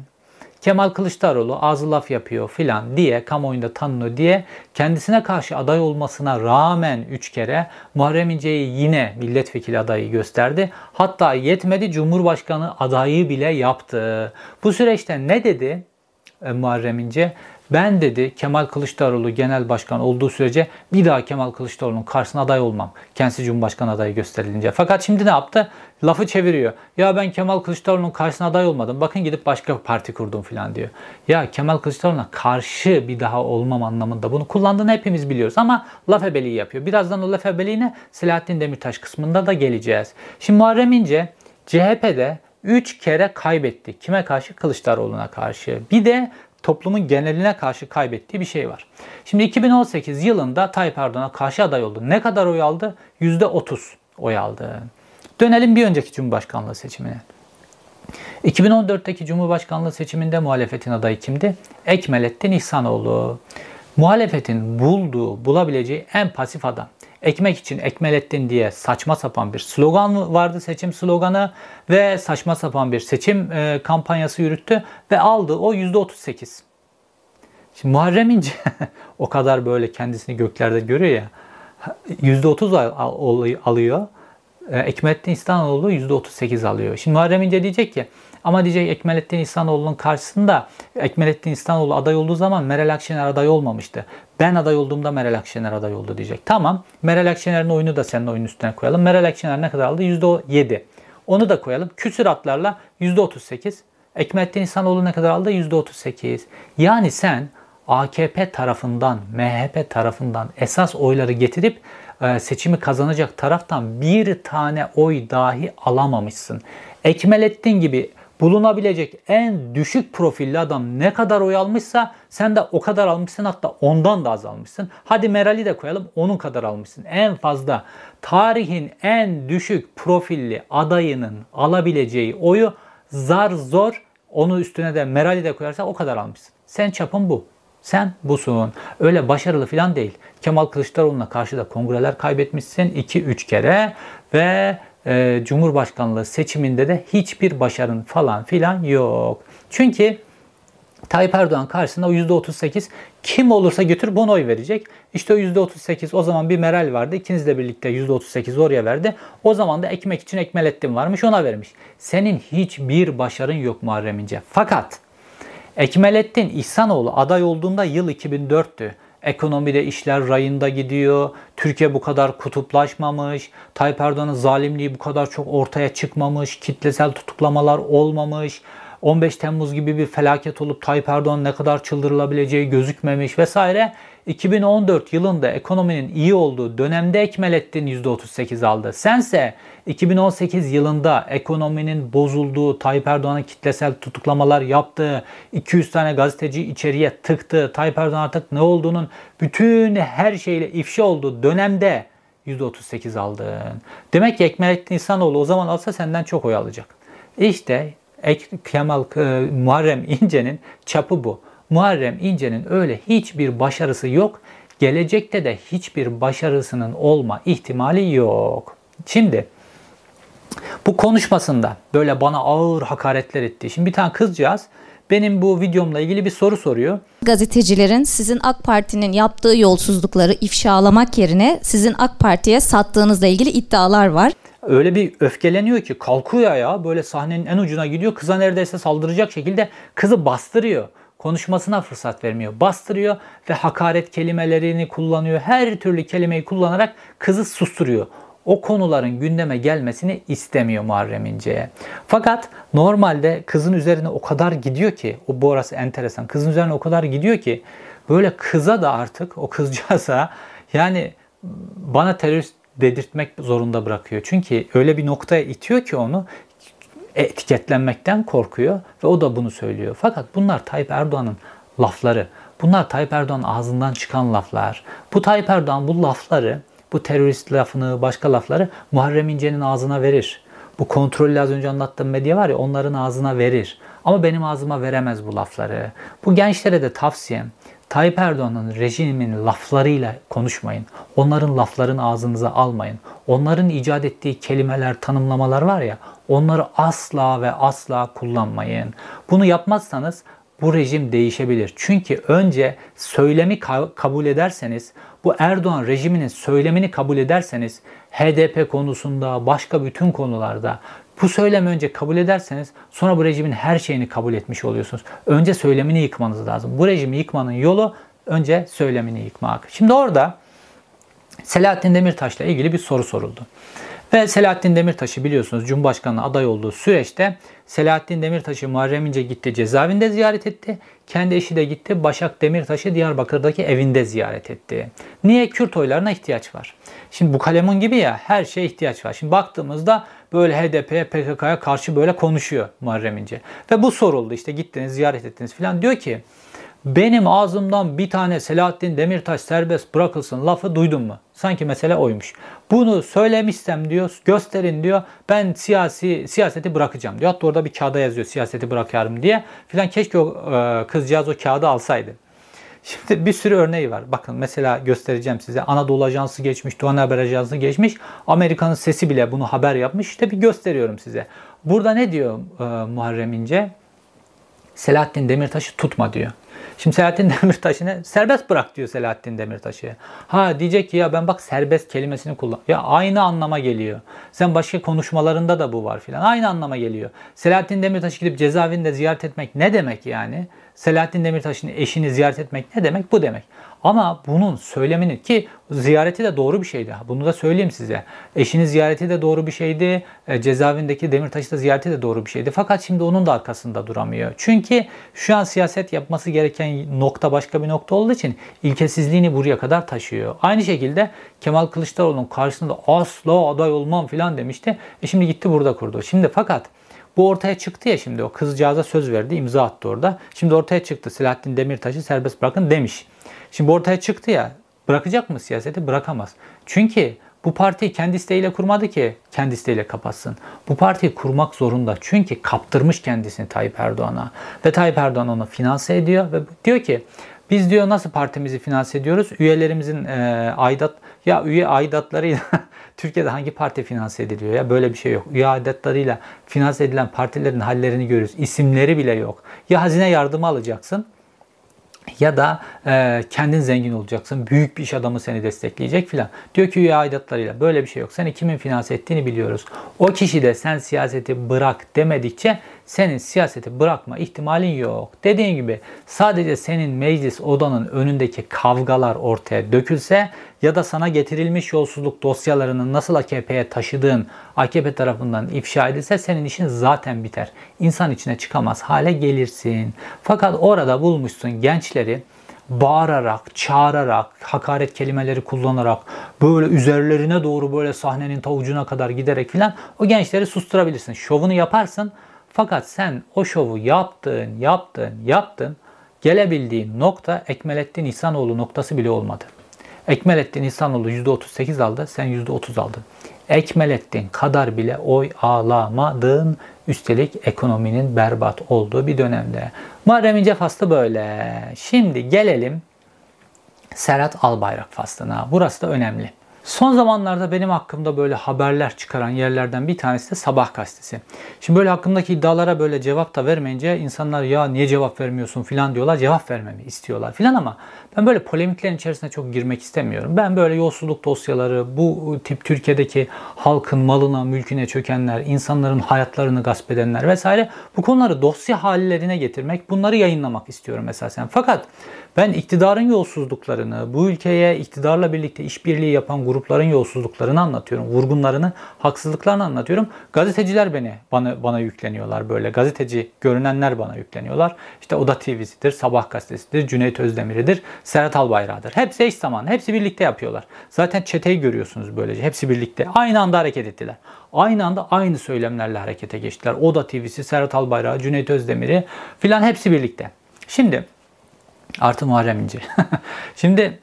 Kemal Kılıçdaroğlu ağzı laf yapıyor filan diye kamuoyunda tanınıyor diye kendisine karşı aday olmasına rağmen 3 kere Muharrem İnce'yi yine milletvekili adayı gösterdi. Hatta yetmedi Cumhurbaşkanı adayı bile yaptı. Bu süreçte ne dedi e, Muharrem İnce? Ben dedi Kemal Kılıçdaroğlu genel başkan olduğu sürece bir daha Kemal Kılıçdaroğlu'nun karşısına aday olmam. Kendisi Cumhurbaşkanı adayı gösterilince. Fakat şimdi ne yaptı? Lafı çeviriyor. Ya ben Kemal Kılıçdaroğlu'nun karşısına aday olmadım. Bakın gidip başka parti kurdum falan diyor. Ya Kemal Kılıçdaroğlu'na karşı bir daha olmam anlamında bunu kullandığını hepimiz biliyoruz. Ama laf ebeliği yapıyor. Birazdan o laf ebeliğine Selahattin Demirtaş kısmında da geleceğiz. Şimdi Muharrem İnce CHP'de 3 kere kaybetti. Kime karşı? Kılıçdaroğlu'na karşı. Bir de toplumun geneline karşı kaybettiği bir şey var. Şimdi 2018 yılında Tayyip Erdoğan'a karşı aday oldu. Ne kadar oy aldı? %30 oy aldı. Dönelim bir önceki Cumhurbaşkanlığı seçimine. 2014'teki Cumhurbaşkanlığı seçiminde muhalefetin adayı kimdi? Ekmelettin İhsanoğlu. Muhalefetin bulduğu, bulabileceği en pasif adam. Ekmek için Ekmelettin diye saçma sapan bir slogan vardı seçim sloganı ve saçma sapan bir seçim e, kampanyası yürüttü ve aldı o %38. Şimdi Muharrem İnce o kadar böyle kendisini göklerde görüyor ya %30 alıyor. E, Ekmelettin İhsanoğlu %38 alıyor. Şimdi Muharrem İnce diyecek ki ama diyecek Ekmelettin İhsanoğlu'nun karşısında Ekmelettin İhsanoğlu aday olduğu zaman Meral Akşener aday olmamıştı. Ben aday olduğumda Meral Akşener aday oldu diyecek. Tamam Meral Akşener'in oyunu da senin oyunun üstüne koyalım. Meral Akşener ne kadar aldı? %7. Onu da koyalım. Küsüratlarla %38. Ekmelettin İhsanoğlu ne kadar aldı? %38. Yani sen AKP tarafından, MHP tarafından esas oyları getirip e, seçimi kazanacak taraftan bir tane oy dahi alamamışsın. Ekmelettin gibi bulunabilecek en düşük profilli adam ne kadar oy almışsa sen de o kadar almışsın hatta ondan da az almışsın. Hadi Meral'i de koyalım onun kadar almışsın. En fazla tarihin en düşük profilli adayının alabileceği oyu zar zor onu üstüne de Meral'i de koyarsa o kadar almışsın. Sen çapın bu. Sen busun. Öyle başarılı falan değil. Kemal Kılıçdaroğlu'na karşı da kongreler kaybetmişsin 2-3 kere ve e, Cumhurbaşkanlığı seçiminde de hiçbir başarın falan filan yok. Çünkü Tayyip Erdoğan karşısında o %38 kim olursa götür buna oy verecek. İşte o %38 o zaman bir Meral vardı. İkiniz de birlikte %38 oraya verdi. O zaman da ekmek için Ekmelettin varmış ona vermiş. Senin hiçbir başarın yok Muharrem İnce. Fakat Ekmelettin İhsanoğlu aday olduğunda yıl 2004'tü. Ekonomide işler rayında gidiyor. Türkiye bu kadar kutuplaşmamış. Tayyip Erdoğan'ın zalimliği bu kadar çok ortaya çıkmamış. Kitlesel tutuklamalar olmamış. 15 Temmuz gibi bir felaket olup Tayyip Erdoğan ne kadar çıldırılabileceği gözükmemiş vesaire. 2014 yılında ekonominin iyi olduğu dönemde Ekmelettin %38 aldı. Sense 2018 yılında ekonominin bozulduğu, Tayyip Erdoğan'ın kitlesel tutuklamalar yaptığı, 200 tane gazeteci içeriye tıktı, Tayyip Erdoğan artık ne olduğunun bütün her şeyle ifşa olduğu dönemde %38 aldın. Demek ki Ekmelettin İhsanoğlu o zaman alsa senden çok oy alacak. İşte Kemal e, Muharrem İnce'nin çapı bu. Muharrem İnce'nin öyle hiçbir başarısı yok. Gelecekte de hiçbir başarısının olma ihtimali yok. Şimdi bu konuşmasında böyle bana ağır hakaretler etti. Şimdi bir tane kızcağız benim bu videomla ilgili bir soru soruyor. Gazetecilerin sizin AK Parti'nin yaptığı yolsuzlukları ifşalamak yerine sizin AK Parti'ye sattığınızla ilgili iddialar var. Öyle bir öfkeleniyor ki kalkıyor ya böyle sahnenin en ucuna gidiyor. Kıza neredeyse saldıracak şekilde kızı bastırıyor konuşmasına fırsat vermiyor. Bastırıyor ve hakaret kelimelerini kullanıyor. Her türlü kelimeyi kullanarak kızı susturuyor. O konuların gündeme gelmesini istemiyor Muharrem İnce'ye. Fakat normalde kızın üzerine o kadar gidiyor ki, o bu arası enteresan. Kızın üzerine o kadar gidiyor ki böyle kıza da artık o kızcağıza yani bana terörist dedirtmek zorunda bırakıyor. Çünkü öyle bir noktaya itiyor ki onu etiketlenmekten korkuyor ve o da bunu söylüyor. Fakat bunlar Tayyip Erdoğan'ın lafları. Bunlar Tayyip Erdoğan'ın ağzından çıkan laflar. Bu Tayyip Erdoğan bu lafları, bu terörist lafını, başka lafları Muharrem İnce'nin ağzına verir. Bu kontrollü az önce anlattığım medya var ya onların ağzına verir. Ama benim ağzıma veremez bu lafları. Bu gençlere de tavsiyem Tayyip Erdoğan'ın rejimin laflarıyla konuşmayın. Onların laflarını ağzınıza almayın. Onların icat ettiği kelimeler, tanımlamalar var ya onları asla ve asla kullanmayın. Bunu yapmazsanız bu rejim değişebilir. Çünkü önce söylemi kabul ederseniz, bu Erdoğan rejiminin söylemini kabul ederseniz HDP konusunda, başka bütün konularda bu söylemi önce kabul ederseniz sonra bu rejimin her şeyini kabul etmiş oluyorsunuz. Önce söylemini yıkmanız lazım. Bu rejimi yıkmanın yolu önce söylemini yıkmak. Şimdi orada Selahattin Demirtaş'la ilgili bir soru soruldu. Ve Selahattin Demirtaş'ı biliyorsunuz Cumhurbaşkanı aday olduğu süreçte Selahattin Demirtaş'ı Muharrem İnce gitti cezaevinde ziyaret etti. Kendi eşi de gitti Başak Demirtaş'ı Diyarbakır'daki evinde ziyaret etti. Niye? Kürt oylarına ihtiyaç var. Şimdi bu kalemun gibi ya her şeye ihtiyaç var. Şimdi baktığımızda böyle HDP'ye PKK'ya karşı böyle konuşuyor Muharrem İnce. Ve bu soruldu işte gittiniz ziyaret ettiniz filan diyor ki benim ağzımdan bir tane Selahattin Demirtaş serbest bırakılsın lafı duydun mu? Sanki mesele oymuş. Bunu söylemişsem diyor, gösterin diyor. Ben siyasi siyaseti bırakacağım diyor. Hatta orada bir kağıda yazıyor siyaseti bırakarım diye. Filan keşke o e, kızcağız o kağıdı alsaydı. Şimdi bir sürü örneği var. Bakın mesela göstereceğim size. Anadolu Ajansı geçmiş, Doğan Haber Ajansı geçmiş. Amerika'nın sesi bile bunu haber yapmış. İşte bir gösteriyorum size. Burada ne diyor e, Muharrem İnce? Selahattin Demirtaş'ı tutma diyor. Şimdi Selahattin Demirtaş'ı ne? Serbest bırak diyor Selahattin Demirtaş'ı. Ha diyecek ki ya ben bak serbest kelimesini kullan. Ya aynı anlama geliyor. Sen başka konuşmalarında da bu var filan. Aynı anlama geliyor. Selahattin Demirtaş'ı gidip cezaevinde ziyaret etmek ne demek yani? Selahattin Demirtaş'ın eşini ziyaret etmek ne demek? Bu demek. Ama bunun söylemini ki ziyareti de doğru bir şeydi. Bunu da söyleyeyim size. Eşini ziyareti de doğru bir şeydi. E, cezaevindeki Demirtaş'ı da ziyareti de doğru bir şeydi. Fakat şimdi onun da arkasında duramıyor. Çünkü şu an siyaset yapması gereken nokta başka bir nokta olduğu için ilkesizliğini buraya kadar taşıyor. Aynı şekilde Kemal Kılıçdaroğlu'nun karşısında asla aday olmam filan demişti. E şimdi gitti burada kurdu. Şimdi fakat bu ortaya çıktı ya şimdi o kızcağıza söz verdi imza attı orada. Şimdi ortaya çıktı Selahattin Demirtaş'ı serbest bırakın demiş. Şimdi ortaya çıktı ya bırakacak mı siyaseti? Bırakamaz. Çünkü bu partiyi kendi isteğiyle kurmadı ki kendi isteğiyle kapatsın. Bu partiyi kurmak zorunda. Çünkü kaptırmış kendisini Tayyip Erdoğan'a. Ve Tayyip Erdoğan onu finanse ediyor ve diyor ki biz diyor nasıl partimizi finanse ediyoruz? Üyelerimizin e, aidat ya üye aidatlarıyla Türkiye'de hangi parti finanse ediliyor ya? Böyle bir şey yok. Üye aidatlarıyla finanse edilen partilerin hallerini görüyoruz. İsimleri bile yok. Ya hazine yardımı alacaksın ya da e, kendin zengin olacaksın. Büyük bir iş adamı seni destekleyecek filan. Diyor ki üye aidatlarıyla böyle bir şey yok. Seni kimin finanse ettiğini biliyoruz. O kişi de sen siyaseti bırak demedikçe senin siyaseti bırakma ihtimalin yok. Dediğim gibi sadece senin meclis odanın önündeki kavgalar ortaya dökülse ya da sana getirilmiş yolsuzluk dosyalarını nasıl AKP'ye taşıdığın AKP tarafından ifşa edilse senin işin zaten biter. İnsan içine çıkamaz hale gelirsin. Fakat orada bulmuşsun gençleri bağırarak, çağırarak, hakaret kelimeleri kullanarak, böyle üzerlerine doğru böyle sahnenin tavucuna kadar giderek filan o gençleri susturabilirsin. Şovunu yaparsın fakat sen o şovu yaptın, yaptın, yaptın. Gelebildiğin nokta Ekmelettin İhsanoğlu noktası bile olmadı. Ekmelettin İhsanoğlu %38 aldı, sen %30 aldın. Ekmelettin kadar bile oy alamadın. Üstelik ekonominin berbat olduğu bir dönemde. Muharrem İnce faslı böyle. Şimdi gelelim Serhat Albayrak faslına. Burası da önemli. Son zamanlarda benim hakkımda böyle haberler çıkaran yerlerden bir tanesi de Sabah gazetesi. Şimdi böyle hakkımdaki iddialara böyle cevap da vermeyince insanlar ya niye cevap vermiyorsun filan diyorlar. Cevap vermemi istiyorlar filan ama ben böyle polemiklerin içerisine çok girmek istemiyorum. Ben böyle yolsuzluk dosyaları, bu tip Türkiye'deki halkın malına, mülküne çökenler, insanların hayatlarını gasp edenler vesaire bu konuları dosya hallerine getirmek, bunları yayınlamak istiyorum esasen. Fakat ben iktidarın yolsuzluklarını, bu ülkeye iktidarla birlikte işbirliği yapan grupların yolsuzluklarını anlatıyorum. Vurgunlarını, haksızlıklarını anlatıyorum. Gazeteciler beni bana bana yükleniyorlar böyle. Gazeteci görünenler bana yükleniyorlar. İşte Oda TV'sidir, Sabah gazetesidir, Cüneyt Özdemir'idir, Serhat Albayrak'dır. Hepsi eş zaman, hepsi birlikte yapıyorlar. Zaten çeteyi görüyorsunuz böylece. Hepsi birlikte aynı anda hareket ettiler. Aynı anda aynı söylemlerle harekete geçtiler. Oda TV'si, Serhat Albayrak, Cüneyt Özdemir'i filan hepsi birlikte. Şimdi Artı Muharrem İnce. Şimdi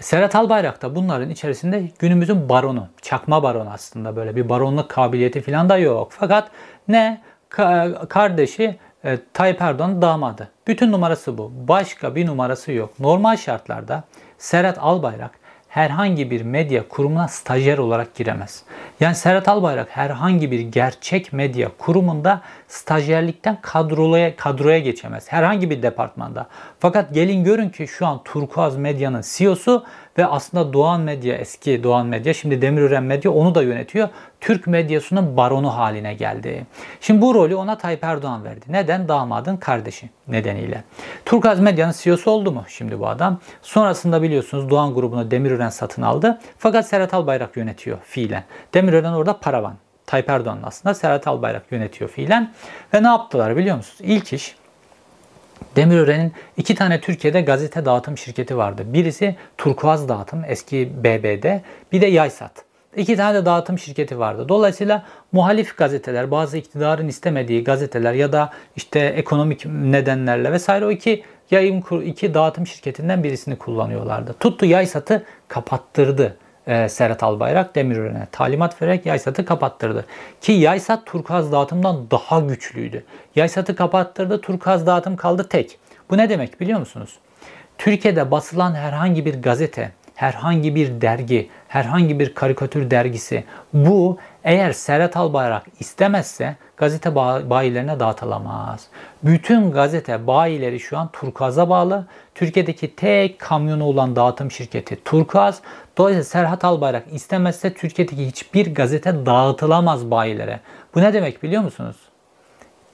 Serhat Albayrak da bunların içerisinde günümüzün baronu. Çakma baron aslında böyle bir baronluk kabiliyeti falan da yok. Fakat ne? Ka- kardeşi e, Tayyip Erdoğan'ın damadı. Bütün numarası bu. Başka bir numarası yok. Normal şartlarda Serhat Albayrak herhangi bir medya kurumuna stajyer olarak giremez. Yani Serhat Albayrak herhangi bir gerçek medya kurumunda stajyerlikten kadroya, kadroya geçemez. Herhangi bir departmanda. Fakat gelin görün ki şu an Turkuaz Medya'nın CEO'su ve aslında Doğan Medya, eski Doğan Medya, şimdi Demirören Medya onu da yönetiyor. Türk medyasının baronu haline geldi. Şimdi bu rolü ona Tayyip Erdoğan verdi. Neden? Damadın kardeşi nedeniyle. Turkuaz Medya'nın CEO'su oldu mu şimdi bu adam? Sonrasında biliyorsunuz Doğan grubunu Demirören satın aldı. Fakat Serhat Albayrak yönetiyor fiilen. Demirören orada paravan. Tayyip Erdoğan'ın aslında Serhat Albayrak yönetiyor fiilen. Ve ne yaptılar biliyor musunuz? İlk iş Demirören'in iki tane Türkiye'de gazete dağıtım şirketi vardı. Birisi Turkuaz Dağıtım, eski BBD, bir de Yaysat. İki tane de dağıtım şirketi vardı. Dolayısıyla muhalif gazeteler, bazı iktidarın istemediği gazeteler ya da işte ekonomik nedenlerle vesaire o iki yayın iki dağıtım şirketinden birisini kullanıyorlardı. Tuttu Yaysat'ı kapattırdı e, Serhat Albayrak Demirören'e talimat vererek Yaysat'ı kapattırdı. Ki Yaysat Turkaz dağıtımdan daha güçlüydü. Yaysat'ı kapattırdı, Turkaz dağıtım kaldı tek. Bu ne demek biliyor musunuz? Türkiye'de basılan herhangi bir gazete, herhangi bir dergi, herhangi bir karikatür dergisi bu eğer Serhat Albayrak istemezse gazete bayilerine dağıtılamaz. Bütün gazete bayileri şu an Turkaz'a bağlı. Türkiye'deki tek kamyonu olan dağıtım şirketi Turkaz. Dolayısıyla Serhat Albayrak istemezse Türkiye'deki hiçbir gazete dağıtılamaz bayilere. Bu ne demek biliyor musunuz?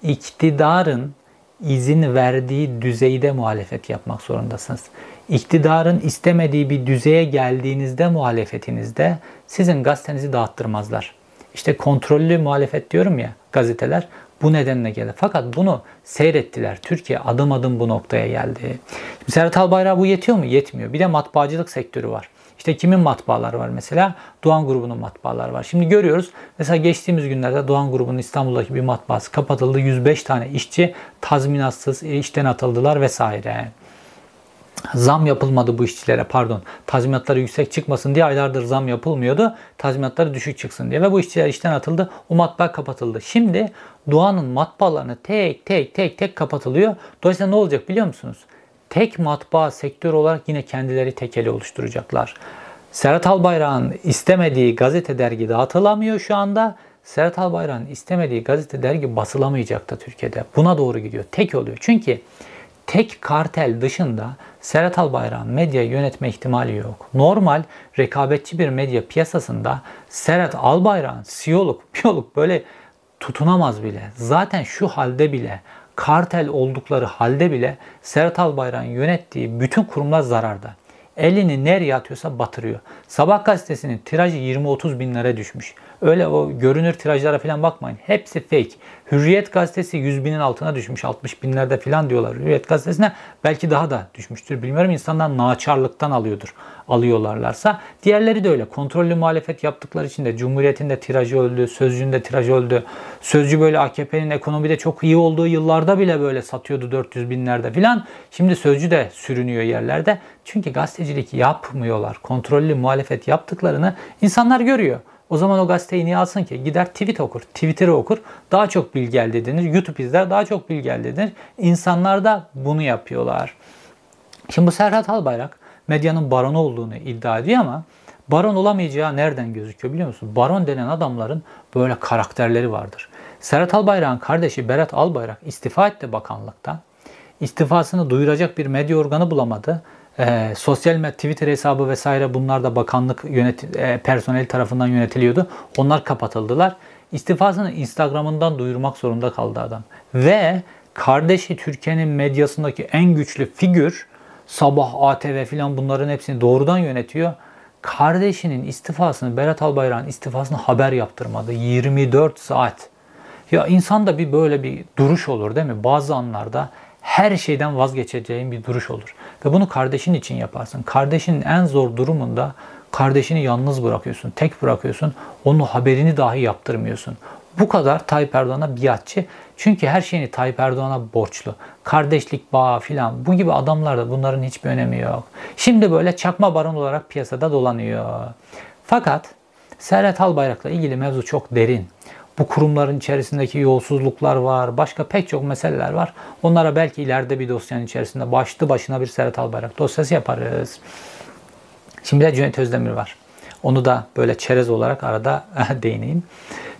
İktidarın izin verdiği düzeyde muhalefet yapmak zorundasınız. İktidarın istemediği bir düzeye geldiğinizde muhalefetinizde sizin gazetenizi dağıttırmazlar. İşte kontrollü muhalefet diyorum ya gazeteler bu nedenle geldi. Fakat bunu seyrettiler. Türkiye adım adım bu noktaya geldi. Şimdi Serhat Albayrak bu yetiyor mu? Yetmiyor. Bir de matbaacılık sektörü var. İşte kimin matbaaları var mesela? Doğan grubunun matbaaları var. Şimdi görüyoruz. Mesela geçtiğimiz günlerde Doğan grubunun İstanbul'daki bir matbaası kapatıldı. 105 tane işçi tazminatsız işten atıldılar vesaire. Zam yapılmadı bu işçilere pardon. Tazminatları yüksek çıkmasın diye aylardır zam yapılmıyordu. Tazminatları düşük çıksın diye ve bu işçiler işten atıldı. O matbaa kapatıldı. Şimdi Doğan'ın matbaalarını tek tek tek tek kapatılıyor. Dolayısıyla ne olacak biliyor musunuz? tek matbaa sektör olarak yine kendileri tekeli oluşturacaklar. Serhat Albayrak'ın istemediği gazete dergi dağıtılamıyor şu anda. Serhat Albayrak'ın istemediği gazete dergi basılamayacak da Türkiye'de. Buna doğru gidiyor. Tek oluyor. Çünkü tek kartel dışında Serhat Albayrak'ın medya yönetme ihtimali yok. Normal rekabetçi bir medya piyasasında Serhat Albayrak'ın CEO'luk, biyoluk böyle tutunamaz bile. Zaten şu halde bile kartel oldukları halde bile Serhat Albayrak'ın yönettiği bütün kurumlar zararda. Elini nereye atıyorsa batırıyor. Sabah gazetesinin tirajı 20-30 binlere düşmüş. Öyle o görünür tirajlara falan bakmayın. Hepsi fake. Hürriyet gazetesi 100 binin altına düşmüş. 60 binlerde falan diyorlar. Hürriyet gazetesine belki daha da düşmüştür. Bilmiyorum insanlar naçarlıktan alıyordur. Alıyorlarlarsa. Diğerleri de öyle. Kontrollü muhalefet yaptıkları için de Cumhuriyet'in de tirajı öldü. Sözcü'nün de tirajı öldü. Sözcü böyle AKP'nin ekonomide çok iyi olduğu yıllarda bile böyle satıyordu 400 binlerde falan. Şimdi Sözcü de sürünüyor yerlerde. Çünkü gazetecilik yapmıyorlar. Kontrollü muhalefet yaptıklarını insanlar görüyor. O zaman o gazeteyi niye alsın ki? Gider tweet okur, Twitter'ı okur. Daha çok bilgi elde edilir. YouTube izler daha çok bilgi elde edilir. İnsanlar da bunu yapıyorlar. Şimdi bu Serhat Albayrak medyanın baronu olduğunu iddia ediyor ama baron olamayacağı nereden gözüküyor biliyor musun? Baron denen adamların böyle karakterleri vardır. Serhat Albayrak'ın kardeşi Berat Albayrak istifa etti bakanlıktan. İstifasını duyuracak bir medya organı bulamadı. E, sosyal medya, Twitter hesabı vesaire bunlar da bakanlık yönet e, personeli tarafından yönetiliyordu. Onlar kapatıldılar. İstifasını Instagram'ından duyurmak zorunda kaldı adam. Ve kardeşi Türkiye'nin medyasındaki en güçlü figür Sabah, ATV filan bunların hepsini doğrudan yönetiyor. Kardeşinin istifasını, Berat Albayrak'ın istifasını haber yaptırmadı. 24 saat. Ya insanda bir böyle bir duruş olur değil mi? Bazı anlarda her şeyden vazgeçeceğin bir duruş olur. Ve bunu kardeşin için yaparsın. Kardeşinin en zor durumunda kardeşini yalnız bırakıyorsun, tek bırakıyorsun. Onun haberini dahi yaptırmıyorsun. Bu kadar Tayyip Erdoğan'a biatçı. Çünkü her şeyini Tayyip Erdoğan'a borçlu. Kardeşlik bağı filan bu gibi adamlarda bunların hiçbir önemi yok. Şimdi böyle çakma baron olarak piyasada dolanıyor. Fakat Serhat Albayrak'la ilgili mevzu çok derin. Bu kurumların içerisindeki yolsuzluklar var, başka pek çok meseleler var. Onlara belki ileride bir dosyanın içerisinde başlı başına bir Serhat Albayrak dosyası yaparız. Şimdi de Cüneyt Özdemir var. Onu da böyle çerez olarak arada değineyim.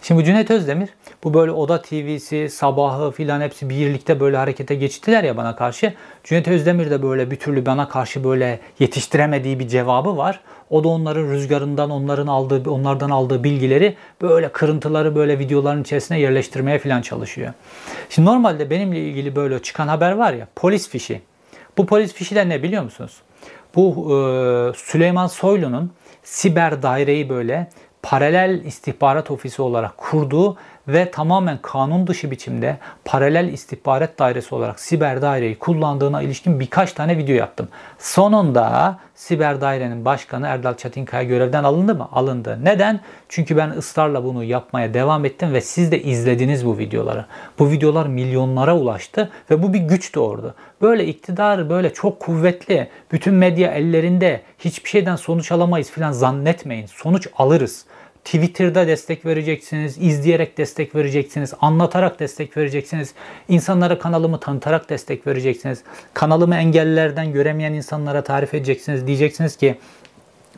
Şimdi Cüneyt Özdemir bu böyle Oda TV'si, Sabahı filan hepsi birlikte böyle harekete geçtiler ya bana karşı. Cüneyt Özdemir de böyle bir türlü bana karşı böyle yetiştiremediği bir cevabı var. O da onların rüzgarından, onların aldığı, onlardan aldığı bilgileri böyle kırıntıları böyle videoların içerisine yerleştirmeye filan çalışıyor. Şimdi normalde benimle ilgili böyle çıkan haber var ya polis fişi. Bu polis fişi de ne biliyor musunuz? Bu e, Süleyman Soylu'nun siber daireyi böyle paralel istihbarat ofisi olarak kurduğu ve tamamen kanun dışı biçimde paralel istihbarat dairesi olarak siber daireyi kullandığına ilişkin birkaç tane video yaptım. Sonunda siber dairenin başkanı Erdal Çatinkaya görevden alındı mı? Alındı. Neden? Çünkü ben ısrarla bunu yapmaya devam ettim ve siz de izlediniz bu videoları. Bu videolar milyonlara ulaştı ve bu bir güç doğurdu. Böyle iktidar böyle çok kuvvetli, bütün medya ellerinde, hiçbir şeyden sonuç alamayız falan zannetmeyin. Sonuç alırız. Twitter'da destek vereceksiniz, izleyerek destek vereceksiniz, anlatarak destek vereceksiniz, insanlara kanalımı tanıtarak destek vereceksiniz, kanalımı engellilerden göremeyen insanlara tarif edeceksiniz. Diyeceksiniz ki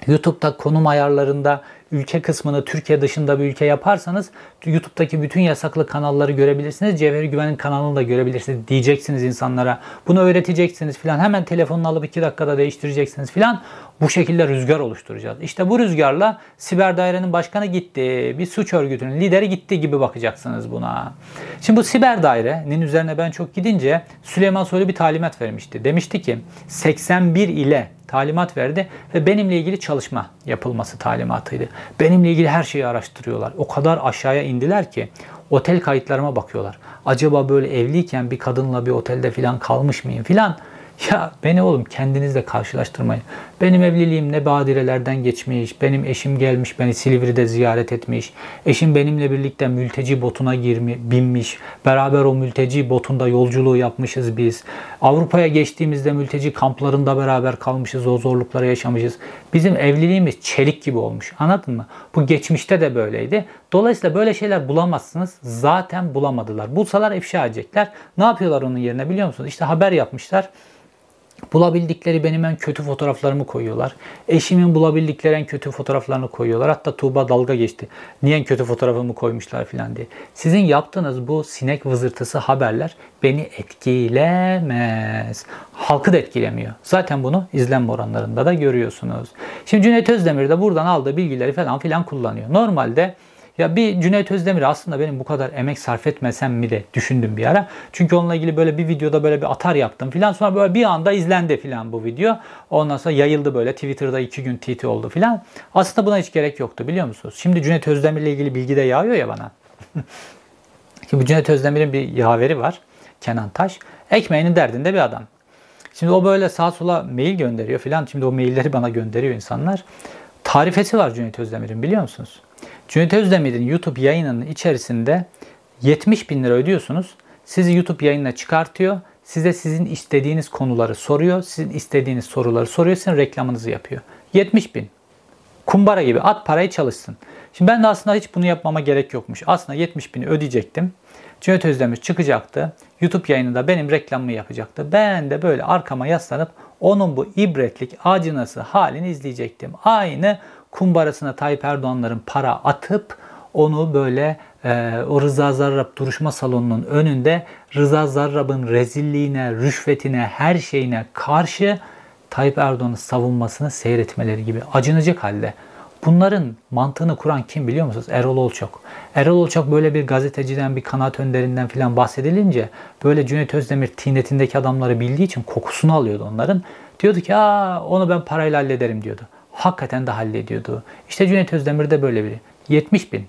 YouTube'da konum ayarlarında ülke kısmını Türkiye dışında bir ülke yaparsanız YouTube'daki bütün yasaklı kanalları görebilirsiniz. Cevheri Güven'in kanalını da görebilirsiniz diyeceksiniz insanlara. Bunu öğreteceksiniz filan. Hemen telefonunu alıp 2 dakikada değiştireceksiniz filan. Bu şekilde rüzgar oluşturacağız. İşte bu rüzgarla siber dairenin başkanı gitti. Bir suç örgütünün lideri gitti gibi bakacaksınız buna. Şimdi bu siber dairenin üzerine ben çok gidince Süleyman Soylu bir talimat vermişti. Demişti ki 81 ile talimat verdi ve benimle ilgili çalışma yapılması talimatıydı. Benimle ilgili her şeyi araştırıyorlar. O kadar aşağıya indiler ki otel kayıtlarıma bakıyorlar. Acaba böyle evliyken bir kadınla bir otelde falan kalmış mıyım filan. Ya beni oğlum kendinizle karşılaştırmayın. Benim evliliğim ne badirelerden geçmiş. Benim eşim gelmiş beni Silivri'de ziyaret etmiş. Eşim benimle birlikte mülteci botuna girmi, binmiş. Beraber o mülteci botunda yolculuğu yapmışız biz. Avrupa'ya geçtiğimizde mülteci kamplarında beraber kalmışız. O zorlukları yaşamışız. Bizim evliliğimiz çelik gibi olmuş. Anladın mı? Bu geçmişte de böyleydi. Dolayısıyla böyle şeyler bulamazsınız. Zaten bulamadılar. Bulsalar ifşa edecekler. Ne yapıyorlar onun yerine biliyor musunuz? İşte haber yapmışlar. Bulabildikleri benim en kötü fotoğraflarımı koyuyorlar. Eşimin bulabildikleri en kötü fotoğraflarını koyuyorlar. Hatta Tuğba dalga geçti. Niye en kötü fotoğrafımı koymuşlar filan diye. Sizin yaptığınız bu sinek vızırtısı haberler beni etkilemez. Halkı da etkilemiyor. Zaten bunu izlenme oranlarında da görüyorsunuz. Şimdi Cüneyt Özdemir de buradan aldığı bilgileri falan filan kullanıyor. Normalde ya bir Cüneyt Özdemir aslında benim bu kadar emek sarf etmesem mi de düşündüm bir ara. Çünkü onunla ilgili böyle bir videoda böyle bir atar yaptım filan. Sonra böyle bir anda izlendi filan bu video. Ondan sonra yayıldı böyle Twitter'da iki gün TT oldu filan. Aslında buna hiç gerek yoktu biliyor musunuz? Şimdi Cüneyt Özdemir ile ilgili bilgi de yağıyor ya bana. Şimdi Cüneyt Özdemir'in bir yaveri var. Kenan Taş. Ekmeğinin derdinde bir adam. Şimdi o böyle sağa sola mail gönderiyor filan. Şimdi o mailleri bana gönderiyor insanlar. Tarifesi var Cüneyt Özdemir'in biliyor musunuz? Cüneyt Özdemir'in YouTube yayınının içerisinde 70 bin lira ödüyorsunuz. Sizi YouTube yayınına çıkartıyor. Size sizin istediğiniz konuları soruyor. Sizin istediğiniz soruları soruyor. Sizin reklamınızı yapıyor. 70 bin. Kumbara gibi at parayı çalışsın. Şimdi ben de aslında hiç bunu yapmama gerek yokmuş. Aslında 70 bini ödeyecektim. Cüneyt Özdemir çıkacaktı. YouTube yayınında benim reklamımı yapacaktı. Ben de böyle arkama yaslanıp onun bu ibretlik acınası halini izleyecektim. Aynı kumbarasına Tayyip Erdoğan'ların para atıp onu böyle e, o Rıza Zarrab duruşma salonunun önünde Rıza Zarrab'ın rezilliğine, rüşvetine, her şeyine karşı Tayyip Erdoğan'ın savunmasını seyretmeleri gibi acınacak halde. Bunların mantığını kuran kim biliyor musunuz? Erol Olçok. Erol Olçok böyle bir gazeteciden, bir kanaat önderinden filan bahsedilince böyle Cüneyt Özdemir tinetindeki adamları bildiği için kokusunu alıyordu onların. Diyordu ki Aa, onu ben parayla hallederim diyordu hakikaten de hallediyordu. İşte Cüneyt Özdemir de böyle biri. 70 bin.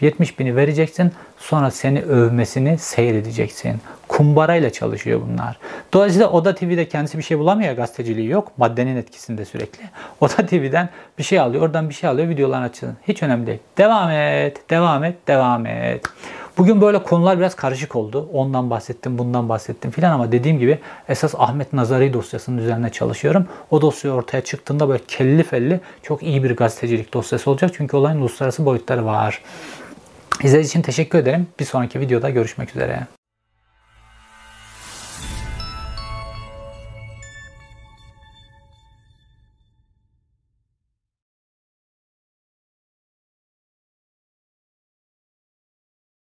70 bini vereceksin sonra seni övmesini seyredeceksin. Kumbarayla çalışıyor bunlar. Dolayısıyla Oda TV'de kendisi bir şey bulamıyor gazeteciliği yok. Maddenin etkisinde sürekli. Oda TV'den bir şey alıyor oradan bir şey alıyor videolarını açın. Hiç önemli değil. Devam et, devam et, devam et. Bugün böyle konular biraz karışık oldu. Ondan bahsettim, bundan bahsettim filan ama dediğim gibi esas Ahmet Nazari dosyasının üzerine çalışıyorum. O dosya ortaya çıktığında böyle kelli felli çok iyi bir gazetecilik dosyası olacak. Çünkü olayın uluslararası boyutları var. İzlediğiniz için teşekkür ederim. Bir sonraki videoda görüşmek üzere.